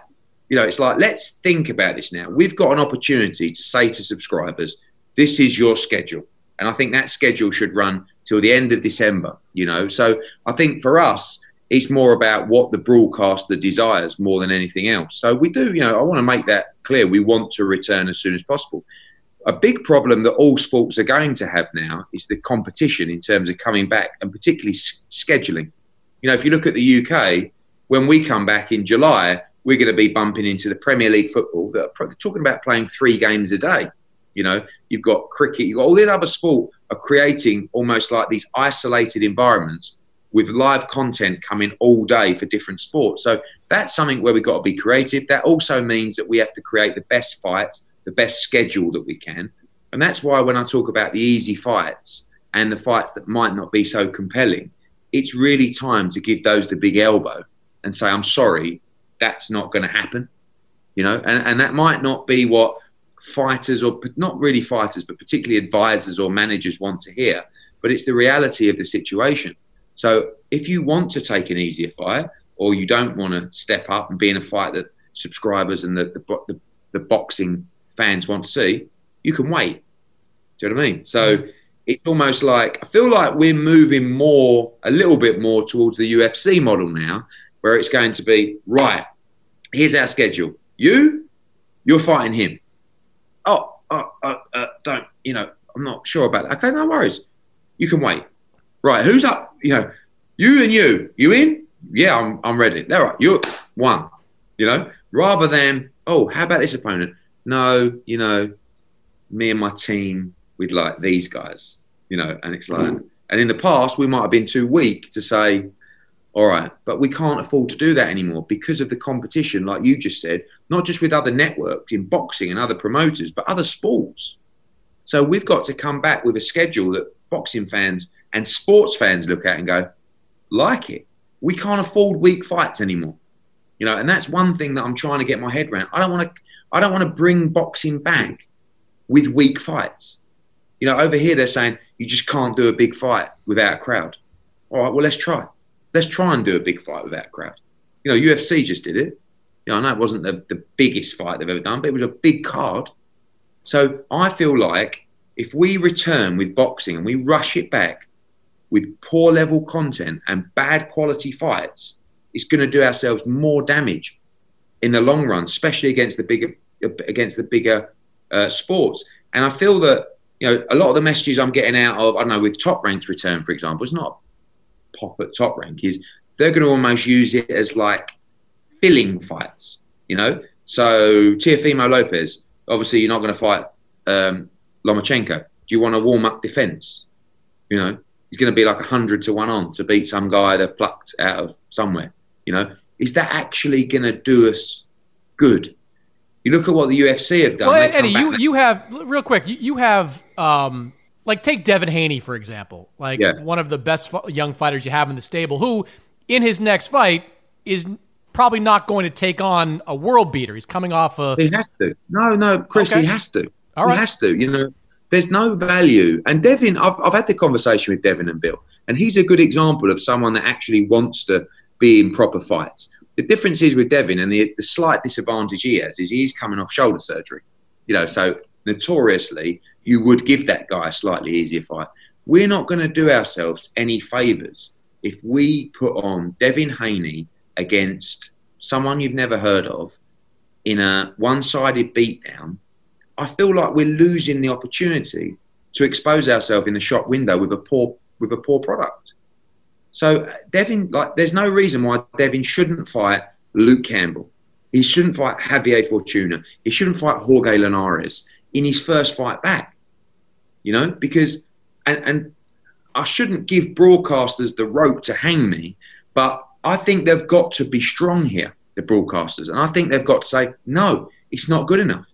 You know, it's like, let's think about this now. We've got an opportunity to say to subscribers, this is your schedule. And I think that schedule should run till the end of December, you know. So I think for us, it's more about what the broadcaster desires more than anything else. So we do, you know, I want to make that clear. We want to return as soon as possible. A big problem that all sports are going to have now is the competition in terms of coming back and particularly s- scheduling. You know, if you look at the UK, when we come back in July, we're going to be bumping into the Premier League football that are talking about playing three games a day. You know, you've got cricket, you've got all the other sport are creating almost like these isolated environments with live content coming all day for different sports. So that's something where we've got to be creative. That also means that we have to create the best fights, the best schedule that we can. And that's why when I talk about the easy fights and the fights that might not be so compelling, it's really time to give those the big elbow and say, I'm sorry, that's not going to happen. You know, and, and that might not be what fighters or not really fighters, but particularly advisors or managers want to hear, but it's the reality of the situation. So if you want to take an easier fight or you don't want to step up and be in a fight that subscribers and the, the, the, the boxing fans want to see, you can wait. Do you know what I mean? So, it's almost like I feel like we're moving more, a little bit more towards the UFC model now, where it's going to be right. Here's our schedule. You, you're fighting him. Oh, oh, uh, uh, don't. You know, I'm not sure about that. Okay, no worries. You can wait. Right, who's up? You know, you and you. You in? Yeah, I'm. I'm ready. All right, you're one. You know, rather than oh, how about this opponent? No, you know, me and my team with like these guys, you know, and it's like, and in the past we might have been too weak to say, all right, but we can't afford to do that anymore because of the competition, like you just said, not just with other networks in boxing and other promoters, but other sports. So we've got to come back with a schedule that boxing fans and sports fans look at and go, like it. We can't afford weak fights anymore. You know, and that's one thing that I'm trying to get my head around. I don't want to I don't want to bring boxing back with weak fights. You know, over here they're saying you just can't do a big fight without a crowd. All right, well let's try. Let's try and do a big fight without a crowd. You know, UFC just did it. You know, I know it wasn't the, the biggest fight they've ever done, but it was a big card. So I feel like if we return with boxing and we rush it back with poor level content and bad quality fights, it's going to do ourselves more damage in the long run, especially against the bigger against the bigger uh, sports. And I feel that you know, a lot of the messages I'm getting out of, I don't know, with top ranked return, for example, it's not pop at top rank, is they're going to almost use it as like filling fights, you know? So Teofimo Lopez, obviously you're not going to fight um, Lomachenko. Do you want a warm up defense? You know, he's going to be like 100 to 1 on to beat some guy they've plucked out of somewhere. You know, is that actually going to do us good? You look at what the UFC have done. Well, Eddie, you, you have real quick. You, you have um, like take Devin Haney for example, like yeah. one of the best young fighters you have in the stable, who in his next fight is probably not going to take on a world beater. He's coming off a. He has to. No, no, Chris, okay. he has to. All right. He has to. You know, there's no value. And Devin, I've, I've had the conversation with Devin and Bill, And he's a good example of someone that actually wants to be in proper fights. The difference is with Devin, and the, the slight disadvantage he has is he's coming off shoulder surgery. You know, so notoriously, you would give that guy a slightly easier fight. We're not going to do ourselves any favours if we put on Devin Haney against someone you've never heard of in a one sided beatdown. I feel like we're losing the opportunity to expose ourselves in the shop window with a poor with a poor product. So uh, Devin, like, there's no reason why Devin shouldn't fight Luke Campbell. He shouldn't fight Javier Fortuna. He shouldn't fight Jorge Linares in his first fight back. You know, because and and I shouldn't give broadcasters the rope to hang me, but I think they've got to be strong here, the broadcasters, and I think they've got to say no, it's not good enough.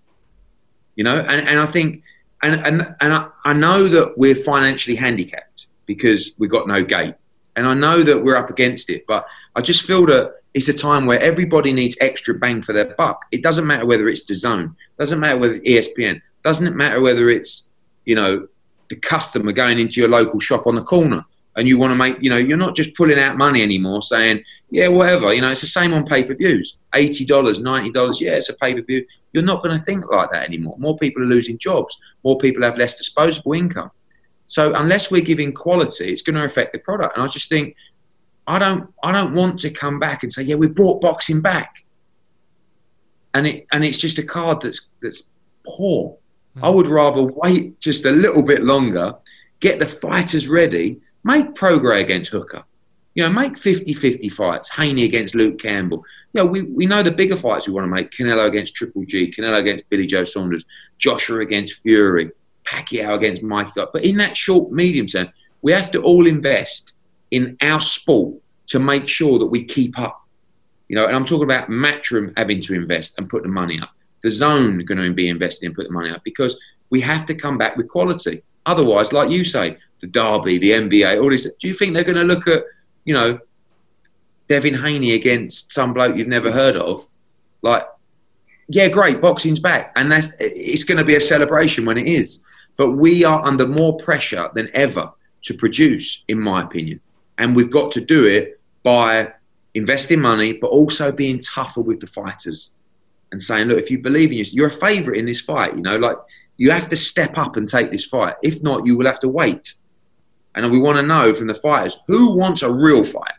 You know, and and I think and and and I, I know that we're financially handicapped because we've got no gate, and I know that we're up against it, but I just feel that it's a time where everybody needs extra bang for their buck. It doesn't matter whether it's DAZN, doesn't matter whether it's ESPN, doesn't matter whether it's you know the customer going into your local shop on the corner and you want to make you know you're not just pulling out money anymore saying yeah whatever you know it's the same on pay-per-views. $80 $90 yeah it's a pay-per-view you're not going to think like that anymore. More people are losing jobs. More people have less disposable income. So unless we're giving quality it's going to affect the product. And i just think i don't i don't want to come back and say yeah we brought boxing back. And it and it's just a card that's that's poor. Hmm. I would rather wait just a little bit longer, get the fighters ready, make Prograis against Hooker. You know, make 50-50 fights, Haney against Luke Campbell. You know, we, we know the bigger fights we want to make, Canelo against Triple G, Canelo against Billy Joe Saunders, Joshua against Fury, Pacquiao against Mike. But in that short, medium term, we have to all invest in our sport to make sure that we keep up. You know, and I'm talking about Matchroom having to invest and put the money up DAZN going to be investing and put the money up because we have to come back with quality. Otherwise, like you say, the Derby, the NBA, all this. Do you think they're going to look at, you know, Devin Haney against some bloke you've never heard of? Like, yeah, great, boxing's back, and that's it's going to be a celebration when it is. But we are under more pressure than ever to produce, in my opinion, and we've got to do it by investing money, but also being tougher with the fighters and saying, look, if you believe in yourself, you're a favourite in this fight. You know, like you have to step up and take this fight. If not, you will have to wait. And we want to know from the fighters who wants a real fight.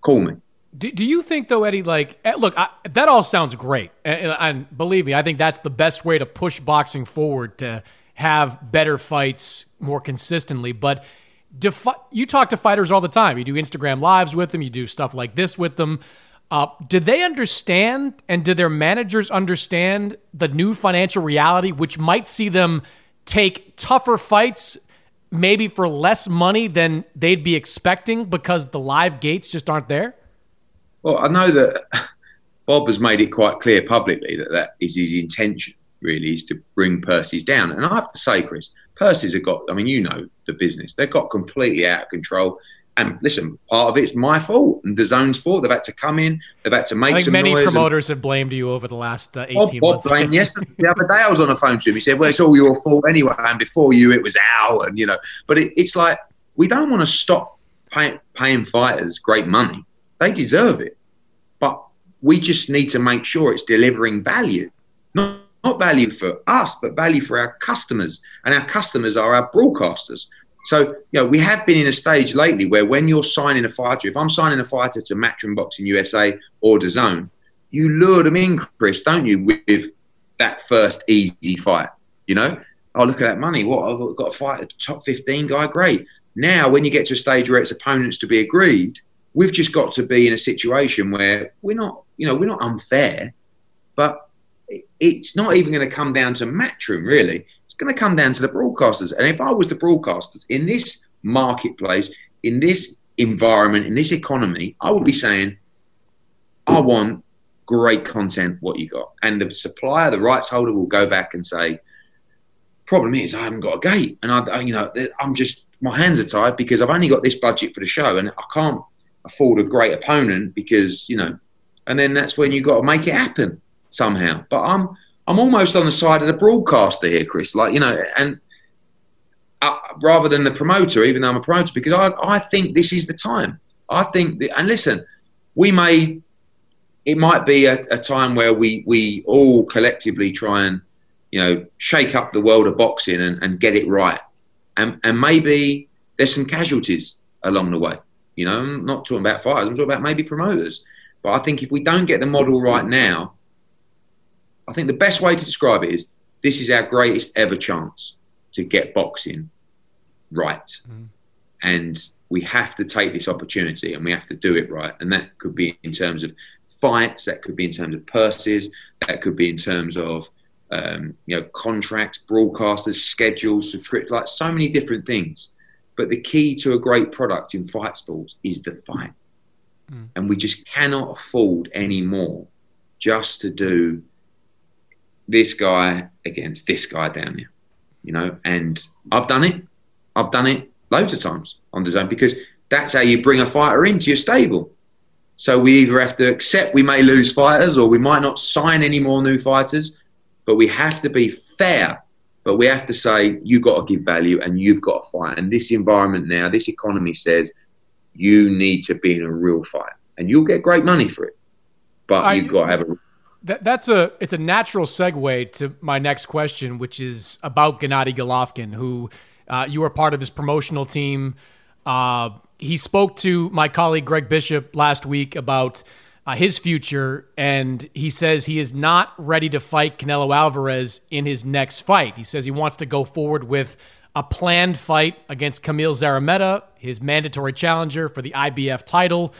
Call me. Do, do you think though, Eddie? Like, eh, look, I, that all sounds great, and, and believe me, I think that's the best way to push boxing forward to have better fights more consistently. But defi- you talk to fighters all the time. You do Instagram lives with them. You do stuff like this with them. Uh, they understand and did their managers understand the new financial reality, which might see them take tougher fights, maybe for less money than they'd be expecting because the live gates just aren't there? Well, I know that Bob has made it quite clear publicly that that is his intention, really, is to bring purses down. And I have to say, Chris, purses have got, I mean, you know the business, they've got completely out of control. And listen, part of it's my fault and DAZN's fault. They've had to come in. They've had to make I think some many noise. promoters have blamed you over the last uh, 18 Bob, Bob months. blamed yesterday. The other day I was on the phone to him. He said, well, it's all your fault anyway. And before you, it was our, And, you know, but it, it's like, we don't want to stop pay, paying fighters great money. They deserve it. But we just need to make sure it's delivering value. Not, not value for us, but value for our customers. And our customers are our broadcasters. So, you know, we have been in a stage lately where when you're signing a fighter, if I'm signing a fighter to Matchroom Boxing USA or DAZN, you lure them in, Chris, don't you, with that first easy fight? You know, oh, look at that money. What, I've got a fight, a top 15 guy, great. Now, when you get to a stage where it's opponents to be agreed, we've just got to be in a situation where we're not, you know, we're not unfair, but it's not even going to come down to Matchroom, really It's going to come down to the broadcasters. And if I was the broadcasters in this marketplace, in this environment, in this economy, I would be saying, I want great content, what you got. And the supplier, the rights holder will go back and say, problem is I haven't got a gate. And I, you know, I'm just, my hands are tied because I've only got this budget for the show and I can't afford a great opponent because, you know, and then that's when you've got to make it happen somehow. But I'm, I'm almost on the side of the broadcaster here, Chris. Like you know, and uh, rather than the promoter, even though I'm a promoter, because I, I think this is the time. I think, that, and listen, we may, it might be a, a time where we, we all collectively try and, you know, shake up the world of boxing and, and get it right. And, and maybe there's some casualties along the way. You know, I'm not talking about fighters, I'm talking about maybe promoters. But I think if we don't get the model right now, I think the best way to describe it is this is our greatest ever chance to get boxing right. Mm. And we have to take this opportunity and we have to do it right. And that could be in terms of fights, that could be in terms of purses, that could be in terms of um, you know contracts, broadcasters, schedules, so trip, like so many different things. But the key to a great product in fight sports is the fight. Mm. And we just cannot afford any more just to do this guy against this guy down there. You know, and I've done it. I've done it loads of times on DAZN because that's how you bring a fighter into your stable. So we either have to accept we may lose fighters or we might not sign any more new fighters, but we have to be fair. But we have to say you've got to give value and you've got to fight. And this environment now, this economy says you need to be in a real fight, and you'll get great money for it. But I, you've got to have a. That, that's a it's a natural segue to my next question, which is about Gennady Golovkin, who uh, you were part of his promotional team. Uh, he spoke to my colleague Greg Bishop last week about uh, his future, and he says he is not ready to fight Canelo Alvarez in his next fight. He says he wants to go forward with a planned fight against Kamil Szeremeta, his mandatory challenger for the IBF title.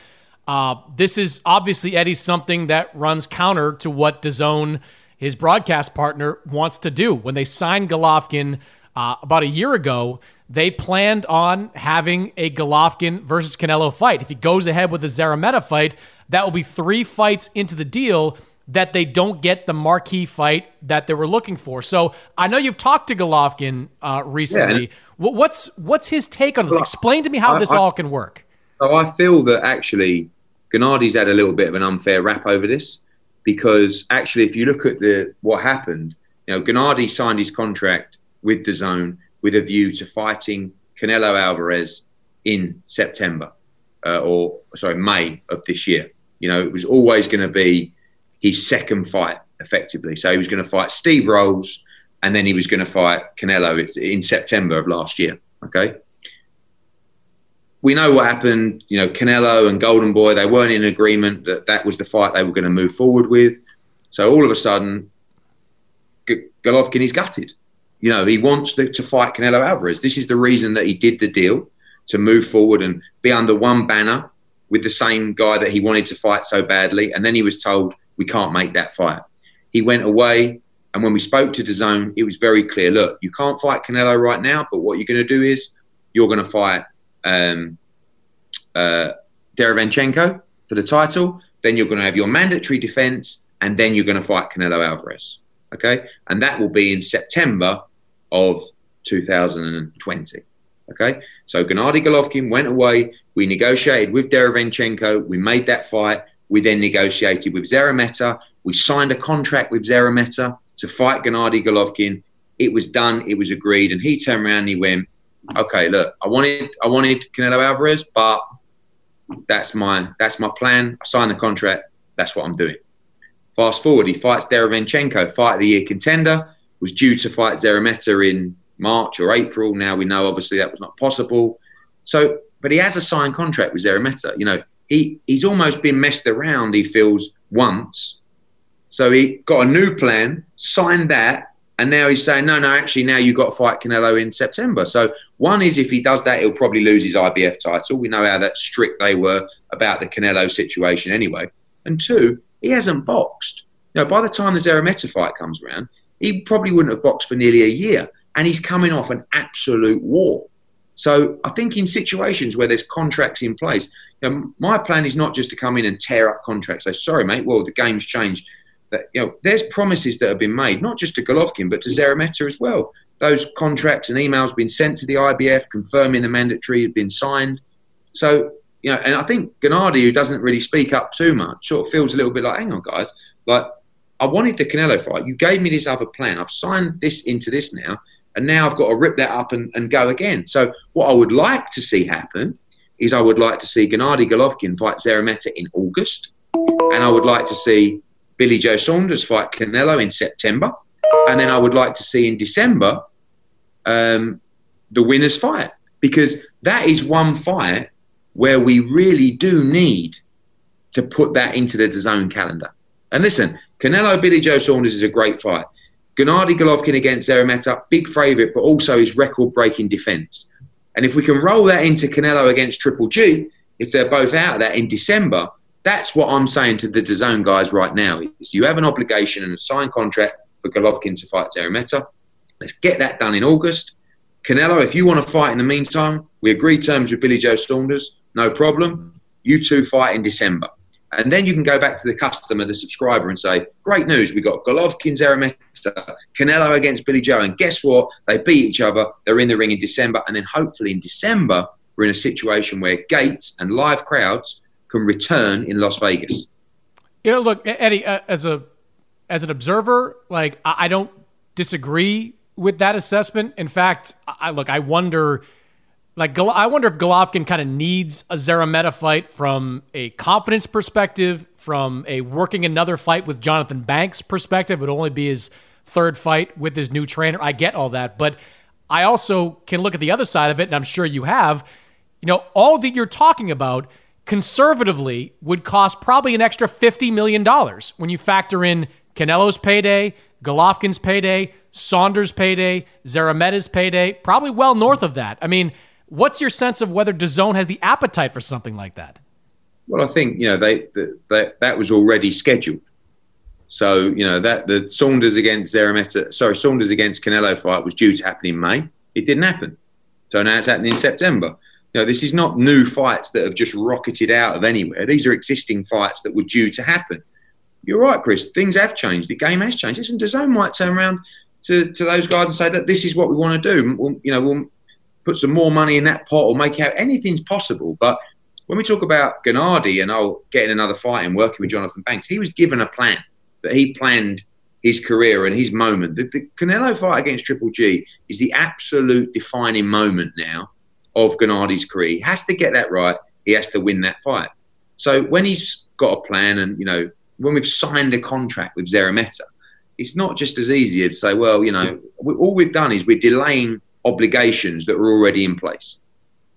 Uh, this is obviously Eddie something that runs counter to what DAZN, his broadcast partner, wants to do. When they signed Golovkin uh, about a year ago, they planned on having a Golovkin versus Canelo fight. If he goes ahead with a Szeremeta fight, that will be three fights into the deal that they don't get the marquee fight that they were looking for. So I know you've talked to Golovkin uh, recently. Yeah. What's what's his take on this? Explain to me how this all can work. So I feel that actually Gennady's had a little bit of an unfair rap over this because actually, if you look at the what happened, you know, Gennady signed his contract with DAZN with a view to fighting Canelo Alvarez in September uh, or sorry May of this year. You know, it was always going to be his second fight effectively. So he was going to fight Steve Rolls and then he was going to fight Canelo in September of last year. Okay. We know what happened. You know, Canelo and Golden Boy, they weren't in agreement that that was the fight they were going to move forward with. So all of a sudden, Golovkin is gutted. You know, he wants to, to fight Canelo Alvarez. This is the reason that he did the deal to move forward and be under one banner with the same guy that he wanted to fight so badly. And then he was told, we can't make that fight. He went away. And when we spoke to DAZN, it was very clear look, you can't fight Canelo right now, but what you're going to do is you're going to fight um, uh, for the title. Then you're going to have your mandatory defense. And then you're going to fight Canelo Alvarez. Okay. And that will be in September of 2020. Okay. So Gennady Golovkin went away. We negotiated with Derevyanchenko. We made that fight. We then negotiated with Szeremeta. We signed a contract with Szeremeta to fight Gennady Golovkin. It was done. It was agreed. And he turned around and he went, "Okay, look, I wanted, I wanted Canelo Alvarez, but that's my, that's my plan. I signed the contract. That's what I'm doing." Fast forward, he fights Derevyanchenko, fight of the year contender. Was due to fight Szeremeta in March or April. Now we know, obviously, that was not possible. So, but he has a signed contract with Szeremeta. You know, he he's almost been messed around. He feels once, so he got a new plan, signed that, and now he's saying, no, no, actually, now you've got to fight Canelo in September. So one is if he does that, he'll probably lose his IBF title. We know how that strict they were about the Canelo situation anyway. And two, he hasn't boxed. You know, by the time the Szeremeta fight comes around, he probably wouldn't have boxed for nearly a year, and he's coming off an absolute war. So I think in situations where there's contracts in place, you know, my plan is not just to come in and tear up contracts. Say, sorry, mate. Well, the game's changed. That you know, there's promises that have been made, not just to Golovkin, but to Szeremeta as well. Those contracts and emails been sent to the IBF confirming the mandatory had been signed. So you know, and I think Gennady, who doesn't really speak up too much, sort of feels a little bit like, hang on, guys, like I wanted the Canelo fight. You gave me this other plan. I've signed this into this now, And now I've got to rip that up and, and go again. So what I would like to see happen is I would like to see Gennady Golovkin fight Szeremeta in August. And I would like to see Billy Joe Saunders fight Canelo in September. And then I would like to see in December um, the winners fight because that is one fight where we really do need to put that into DAZN calendar. And listen, Canelo Billy Joe Saunders is a great fight. Gennady Golovkin against Szeremeta, big favourite, but also his record-breaking defence. And if we can roll that into Canelo against Triple G, if they're both out of that in December, that's what I'm saying to the DAZN guys right now. Is you have an obligation and a signed contract for Golovkin to fight Szeremeta. Let's get that done in August. Canelo, if you want to fight in the meantime, we agree terms with Billy Joe Saunders, no problem. You two fight in December. And then you can go back to the customer, the subscriber, and say, great news, we got Golovkin, Szeremeta, Canelo against Billy Joe. And guess what? They beat each other. They're in the ring in December. And then hopefully in December, we're in a situation where gates and live crowds can return in Las Vegas. You know, look, Eddie, uh, as a as an observer, like I, don't disagree with that assessment. In fact, I look, I wonder like I wonder if Golovkin kind of needs a Szeremeta fight from a confidence perspective, from a working another fight with Johnathon Banks perspective. It would only be his third fight with his new trainer. I get all that, but I also can look at the other side of it, and I'm sure you have. You know, all that you're talking about conservatively would cost probably an extra $50 million when you factor in Canelo's payday, Golovkin's payday, Saunders' payday, Szeremeta's payday, probably well north of that. I mean, what's your sense of whether DAZN has the appetite for something like that? Well, I think you know they, they that was already scheduled. So you know that the Saunders against Szeremeta, sorry, Saunders against Canelo fight was due to happen in May. It didn't happen. So now it's happening in September. Know, this is not new fights that have just rocketed out of anywhere. These are existing fights that were due to happen. You're right, Chris. Things have changed. The game has changed. Listen, DAZN might turn around to, to those guys and say, that this is what we want to do. We'll, you know, we'll put some more money in that pot or make out anything's possible. But when we talk about Gennady and oh, getting another fight and working with Johnathon Banks, he was given a plan that he planned his career and his moment. The, the Canelo fight against Triple G is the absolute defining moment now of Gennady's career. He has to get that right. He has to win that fight. So when he's got a plan and, you know, when we've signed a contract with Szeremeta, it's not just as easy to say, well, you know, all we've done is we're delaying obligations that are already in place.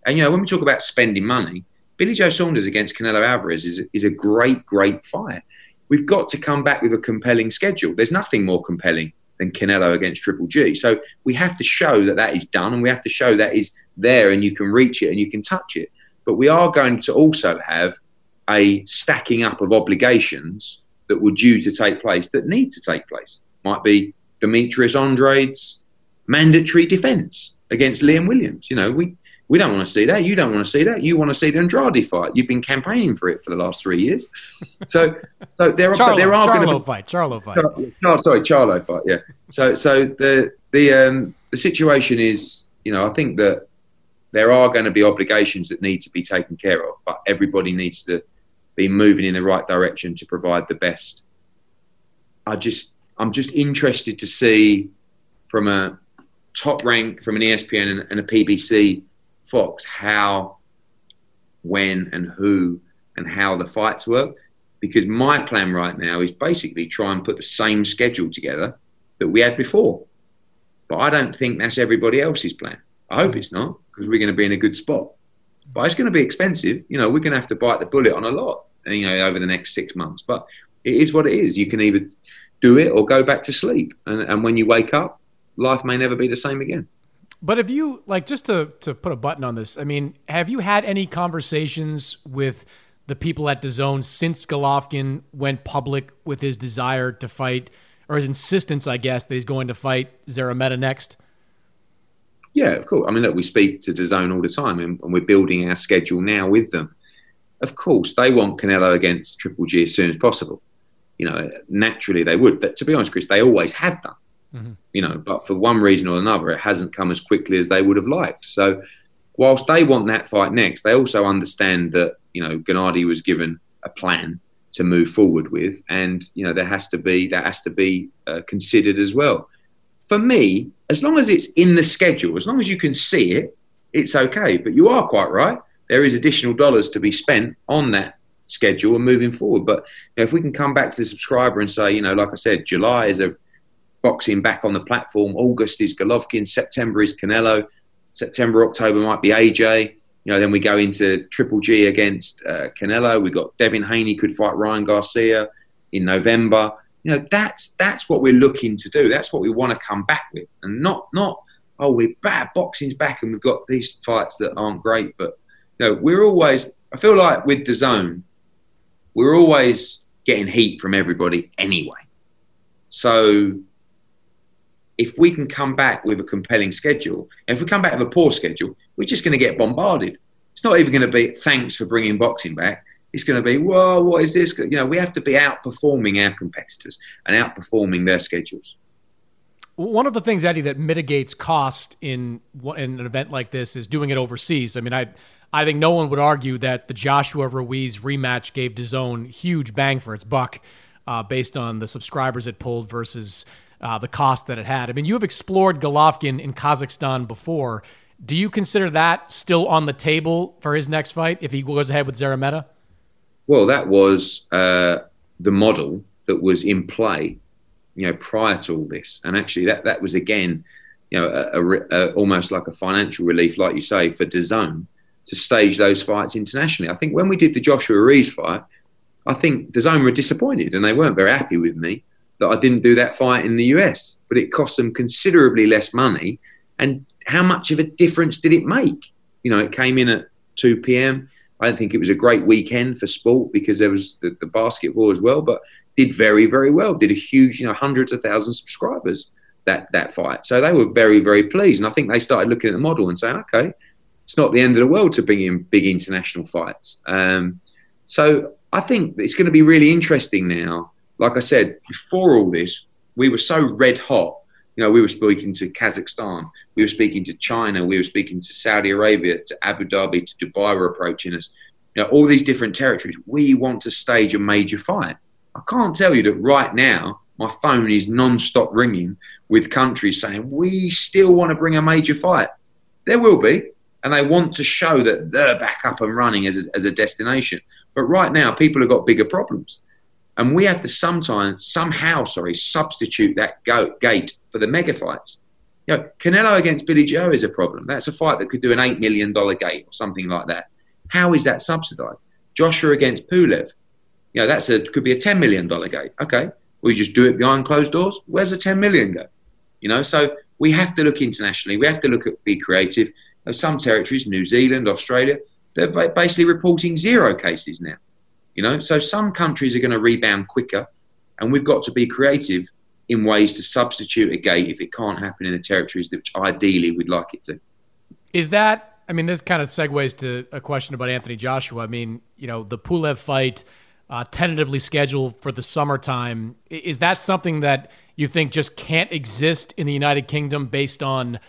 And, you know, when we talk about spending money, Billy Joe Saunders against Canelo Alvarez is, is a great, great fight. We've got to come back with a compelling schedule. There's nothing more compelling than Canelo against Triple G. So we have to show that that is done and we have to show that is there and you can reach it and you can touch it. But we are going to also have a stacking up of obligations that were due to take place that need to take place. Might be Demetrius Andrade's mandatory defence against Liam Williams. You know, we, we don't want to see that. You don't want to see that. You want to see the Andrade fight. You've been campaigning for it for the last three years. So, so there are Charlo, there are Charlo going to be, fight. Charlo fight. no, sorry, Charlo fight. Yeah. So so the the um, the situation is, you know, I think that there are going to be obligations that need to be taken care of, but everybody needs to be moving in the right direction to provide the best. I just I'm just interested to see from a top rank from an ESPN and, a PBC Fox how, when, and who and how the fights work. Because my plan right now is basically try and put the same schedule together that we had before. But I don't think that's everybody else's plan. I hope it's not because we're going to be in a good spot. But it's going to be expensive. You know, we're going to have to bite the bullet on a lot, you know, over the next six months. But it is what it is. You can either do it or go back to sleep. And, and when you wake up, life may never be the same again. But have you like just to to put a button on this? I mean, have you had any conversations with the people at DAZN since Golovkin went public with his desire to fight or his insistence, I guess, that he's going to fight Szeremeta next? Yeah, of course. I mean, look, we speak to DAZN all the time, and, and we're building our schedule now with them. Of course, they want Canelo against Triple G as soon as possible. You know, naturally they would. But to be honest, Chris, they always have done. Mm-hmm. You know, but for one reason or another, it hasn't come as quickly as they would have liked. So, whilst they want that fight next, they also understand that you know Gennady was given a plan to move forward with, and you know there has to be that has to be uh, considered as well. For me, as long as it's in the schedule, as long as you can see it, it's okay. But you are quite right. There is additional dollars to be spent on that schedule and moving forward. But you know, if we can come back to the subscriber and say, you know, like I said, July is a boxing back on the platform. August is Golovkin. September is Canelo. September, October might be AJ. You know, then we go into Triple G against uh, Canelo. We've got Devin Haney could fight Ryan Garcia in November. You know, that's that's what we're looking to do. That's what we want to come back with, and not not oh we're bad boxing's back and we've got these fights that aren't great. But you know, we're always. I feel like with DAZN, we're always getting heat from everybody anyway. So if we can come back with a compelling schedule, if we come back with a poor schedule, we're just going to get bombarded. It's not even going to be thanks for bringing boxing back. It's going to be, whoa, what is this? You know, we have to be outperforming our competitors and outperforming their schedules. One of the things, Eddie, that mitigates cost in in an event like this is doing it overseas. I mean, I I think no one would argue that the Joshua Ruiz rematch gave DAZN huge bang for its buck, uh, based on the subscribers it pulled versus uh, the cost that it had. I mean, you have explored Golovkin in Kazakhstan before. Do you consider that still on the table for his next fight if he goes ahead with Szeremeta? Well, that was uh, the model that was in play, you know, prior to all this, and actually that that was again, you know, a, a, a, almost like a financial relief, like you say, for DAZN to stage those fights internationally. I think when we did the Joshua Ruiz fight, I think DAZN were disappointed and they weren't very happy with me that I didn't do that fight in the US, but it cost them considerably less money. And how much of a difference did it make? You know, it came in at 2 p.m. I don't think it was a great weekend for sport because there was the, the basketball as well, but did very, very well. Did a huge, you know, hundreds of thousands of subscribers that that fight. So they were very, very pleased. And I think they started looking at the model and saying, okay, it's not the end of the world to bring in big international fights. Um, so I think it's going to be really interesting now like I said before all this, we were so red hot. You know, we were speaking to Kazakhstan, we were speaking to China, we were speaking to Saudi Arabia, to Abu Dhabi, to Dubai were approaching us. You know, all these different territories. We want to stage a major fight. I can't tell you that right now my phone is non-stop ringing with countries saying we still want to bring a major fight. There will be, and they want to show that they're back up and running as a, as a destination. But right now, people have got bigger problems. And we have to sometimes, somehow, sorry, substitute that gate for the mega fights. You know, Canelo against Billy Joe is a problem. That's a fight that could do an $8 million gate or something like that. How is that subsidized? Joshua against Pulev. You know, that's a could be a $10 million gate. Okay. We just do it behind closed doors. Where's the 10 million go? You know, so we have to look internationally. We have to look at be creative. Some territories, New Zealand, Australia, they're basically reporting zero cases now. You know, so some countries are going to rebound quicker, and we've got to be creative in ways to substitute a gate if it can't happen in the territories which ideally we'd like it to. Is that? I mean, this kind of segues to a question about Anthony Joshua. I mean, you know, the Pulev fight uh, tentatively scheduled for the summertime. Is that something that you think just can't exist in the United Kingdom based on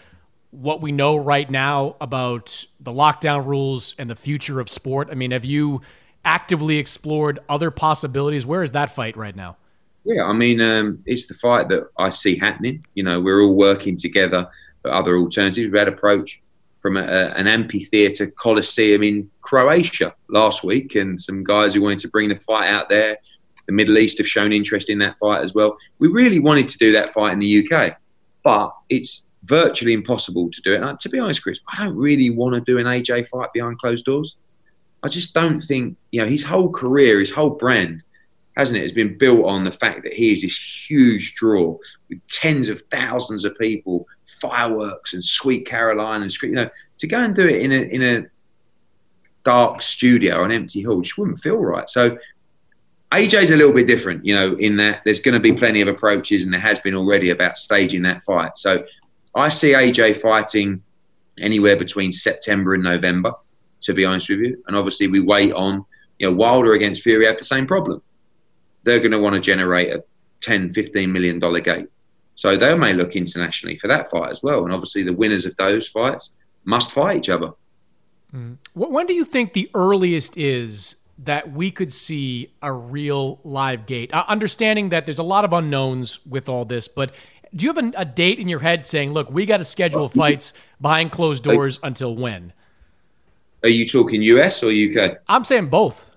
what we know right now about the lockdown rules and the future of sport? I mean, have you actively explored other possibilities? Where is that fight right now? Yeah, I mean, um, it's the fight that I see happening. You know, we're all working together for other alternatives. We had approach from a, a, an amphitheatre coliseum in Croatia last week, and some guys who wanted to bring the fight out there. The Middle East have shown interest in that fight as well. We really wanted to do that fight in the UK, but it's virtually impossible to do it. And to be honest, Chris, I don't really want to do an AJ fight behind closed doors. I just don't think, you know, his whole career, his whole brand, hasn't it, It's been built on the fact that he is this huge draw with tens of thousands of people, fireworks and Sweet Caroline and you know, to go and do it in a in a dark studio, an empty hall, just wouldn't feel right. So AJ's a little bit different, you know, in that there's going to be plenty of approaches, and there has been already about staging that fight. So I see AJ fighting anywhere between September and November to be honest with you. And obviously, we wait on, you know, Wilder against Fury have the same problem. They're going to want to generate a 10, 15 million dollar gate. So they may look internationally for that fight as well. And obviously, the winners of those fights must fight each other. Mm. When do you think the earliest is that we could see a real live gate? Uh, understanding that there's a lot of unknowns with all this, but Do you have a, a date in your head saying, "Look, we got to schedule fights behind closed doors until when"? Are you talking US or UK? I'm saying both.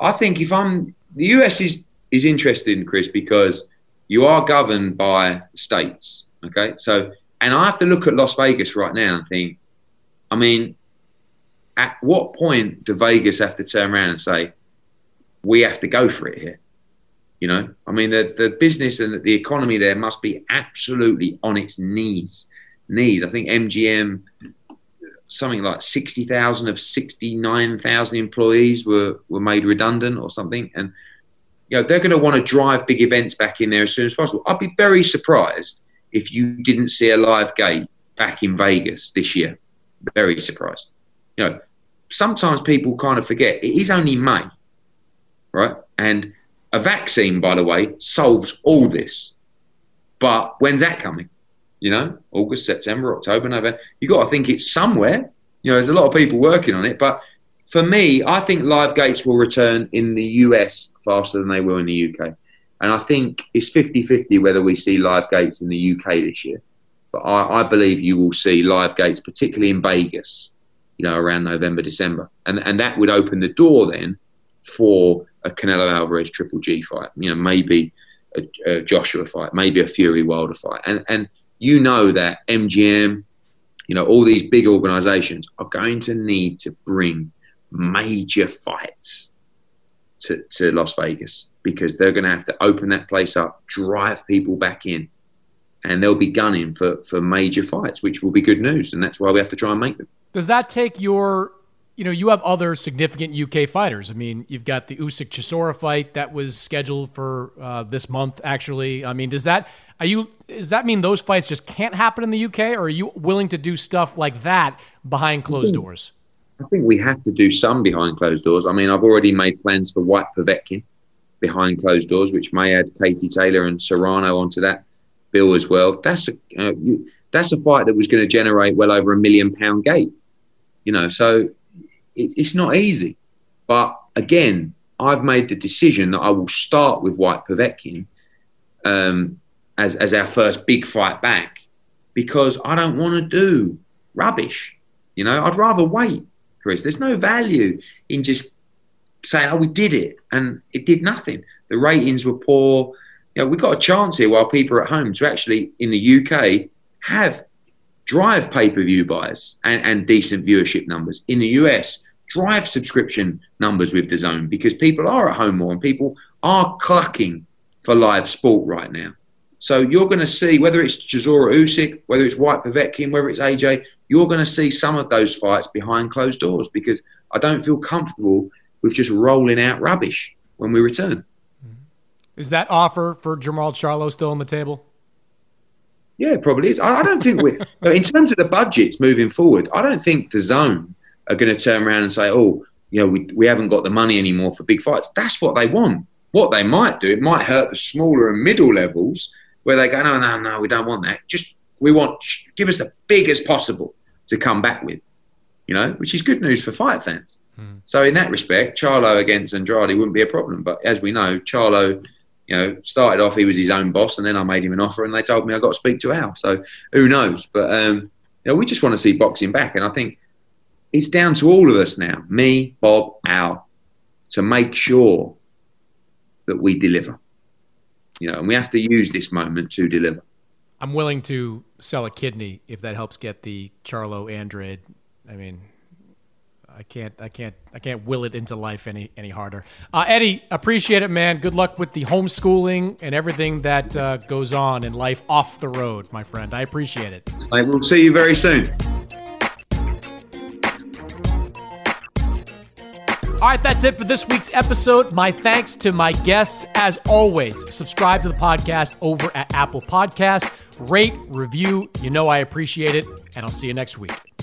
I think if I'm the US is is interesting, Chris, because you are governed by states. Okay, so and I have to look at Las Vegas right now and think, I mean, at what point do Vegas have to turn around and say, we have to go for it here? You know, I mean, the the business and the economy there must be absolutely on its knees. Knees. I think MGM something like 60,000 of 69,000 employees were, were made redundant or something. And, you know, they're going to want to drive big events back in there as soon as possible. I'd be very surprised if you didn't see a live gate back in Vegas this year. Very surprised. You know, sometimes people kind of forget it is only May, right? And a vaccine, by the way, solves all this. But when's that coming? you know, August, September, October, November. You've got to think it's somewhere. You know, there's a lot of people working on it. But for me, I think live gates will return in the US faster than they will in the UK. And I think it's 50 50 whether we see live gates in the UK this year. But I, I believe you will see live gates, particularly in Vegas, you know, around November, December. And, and that would open the door then for a Canelo Alvarez Triple G fight. You know, maybe a, a Joshua fight, maybe a Fury Wilder fight. And, and you know that MGM, you know, all these big organizations are going to need to bring major fights to, to Las Vegas because they're going to have to open that place up, drive people back in, and they'll be gunning for, for major fights, which will be good news. And that's why we have to try and make them. Does that take your you know, you have other significant UK fighters. I mean, you've got the Usyk Chisora fight that was scheduled for uh, this month. Actually, I mean, does that are you does that mean those fights just can't happen in the UK, or are you willing to do stuff like that behind closed doors? I think we have to do some behind closed doors. I mean, I've already made plans for Whyte Povetkin behind closed doors, which may add Katie Taylor and Serrano onto that bill as well. That's a uh, you, that's a fight that was going to generate well over a million pound gate. You know, so it's, it's not easy. But again, I've made the decision that I will start with Whyte Povetkin um, as, as our first big fight back because I don't want to do rubbish. You know, I'd rather wait, Chris. There's no value in just saying, oh, we did it and it did nothing. The ratings were poor. You know, we got a chance here while people are at home to actually, in the UK, have drive pay per view buys and, and decent viewership numbers. In the US, drive subscription numbers with DAZN because people are at home more and people are clucking for live sport right now. So you're going to see whether it's Chisora Usyk, whether it's Whyte Povetkin, whether it's AJ, you're going to see some of those fights behind closed doors because I don't feel comfortable with just rolling out rubbish when we return. Mm-hmm. Is that offer for Jermall Charlo still on the table? Yeah, it probably is. I, I don't think we, in terms of the budgets moving forward, I don't think DAZN are going to turn around and say, oh, you know, we, we haven't got the money anymore for big fights. That's what they want. What they might do, it might hurt the smaller and middle levels where they go, no, no, no, we don't want that. Just, we want, give us the biggest possible to come back with, you know, which is good news for fight fans. Hmm. So in that respect, Charlo against Andrade wouldn't be a problem. But as we know, Charlo you know, started off he was his own boss, and then I made him an offer, and they told me I got to speak to Al. So who knows? But um, you know, we just want to see boxing back, and I think it's down to all of us now, me, Bob, Al, to make sure that we deliver. You know, and we have to use this moment to deliver. I'm willing to sell a kidney if that helps get the Charlo Andrade. I mean, I can't, I can't, I can't will it into life any any harder. Uh, Eddie, appreciate it, man. Good luck with the homeschooling and everything that uh, goes on in life off the road, my friend. I appreciate it. I will see you very soon. All right, that's it for this week's episode. My thanks to my guests. As always, subscribe to the podcast over at Apple Podcasts. Rate, review. You know I appreciate it. And I'll see you next week.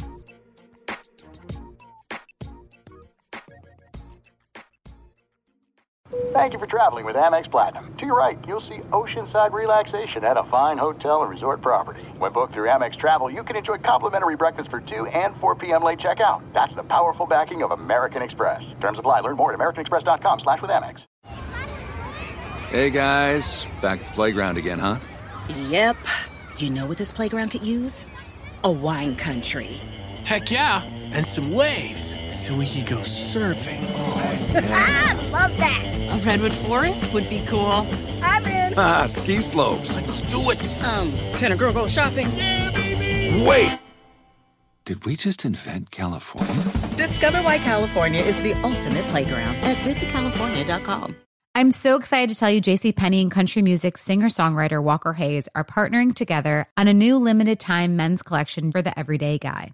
Thank you for traveling with Amex Platinum. To your right, you'll see oceanside relaxation at a fine hotel and resort property. When booked through Amex Travel, you can enjoy complimentary breakfast for 2 and 4 p.m. late checkout. That's the powerful backing of American Express. Terms apply. Learn more at americanexpress.com slash with Amex. Hey, guys. Back at the playground again, huh? Yep. You know what this playground could use? A wine country. Heck yeah, and some waves so we could go surfing. Oh, ah, love that. A redwood forest would be cool. I'm in. Ah, ski slopes. Let's do it. Um, can a girl go shopping? Yeah, baby. Wait. Did we just invent California? Discover why California is the ultimate playground at visitcalifornia.com. I'm so excited to tell you JC Penney and country music singer-songwriter Walker Hayes are partnering together on a new limited time men's collection for the everyday guy.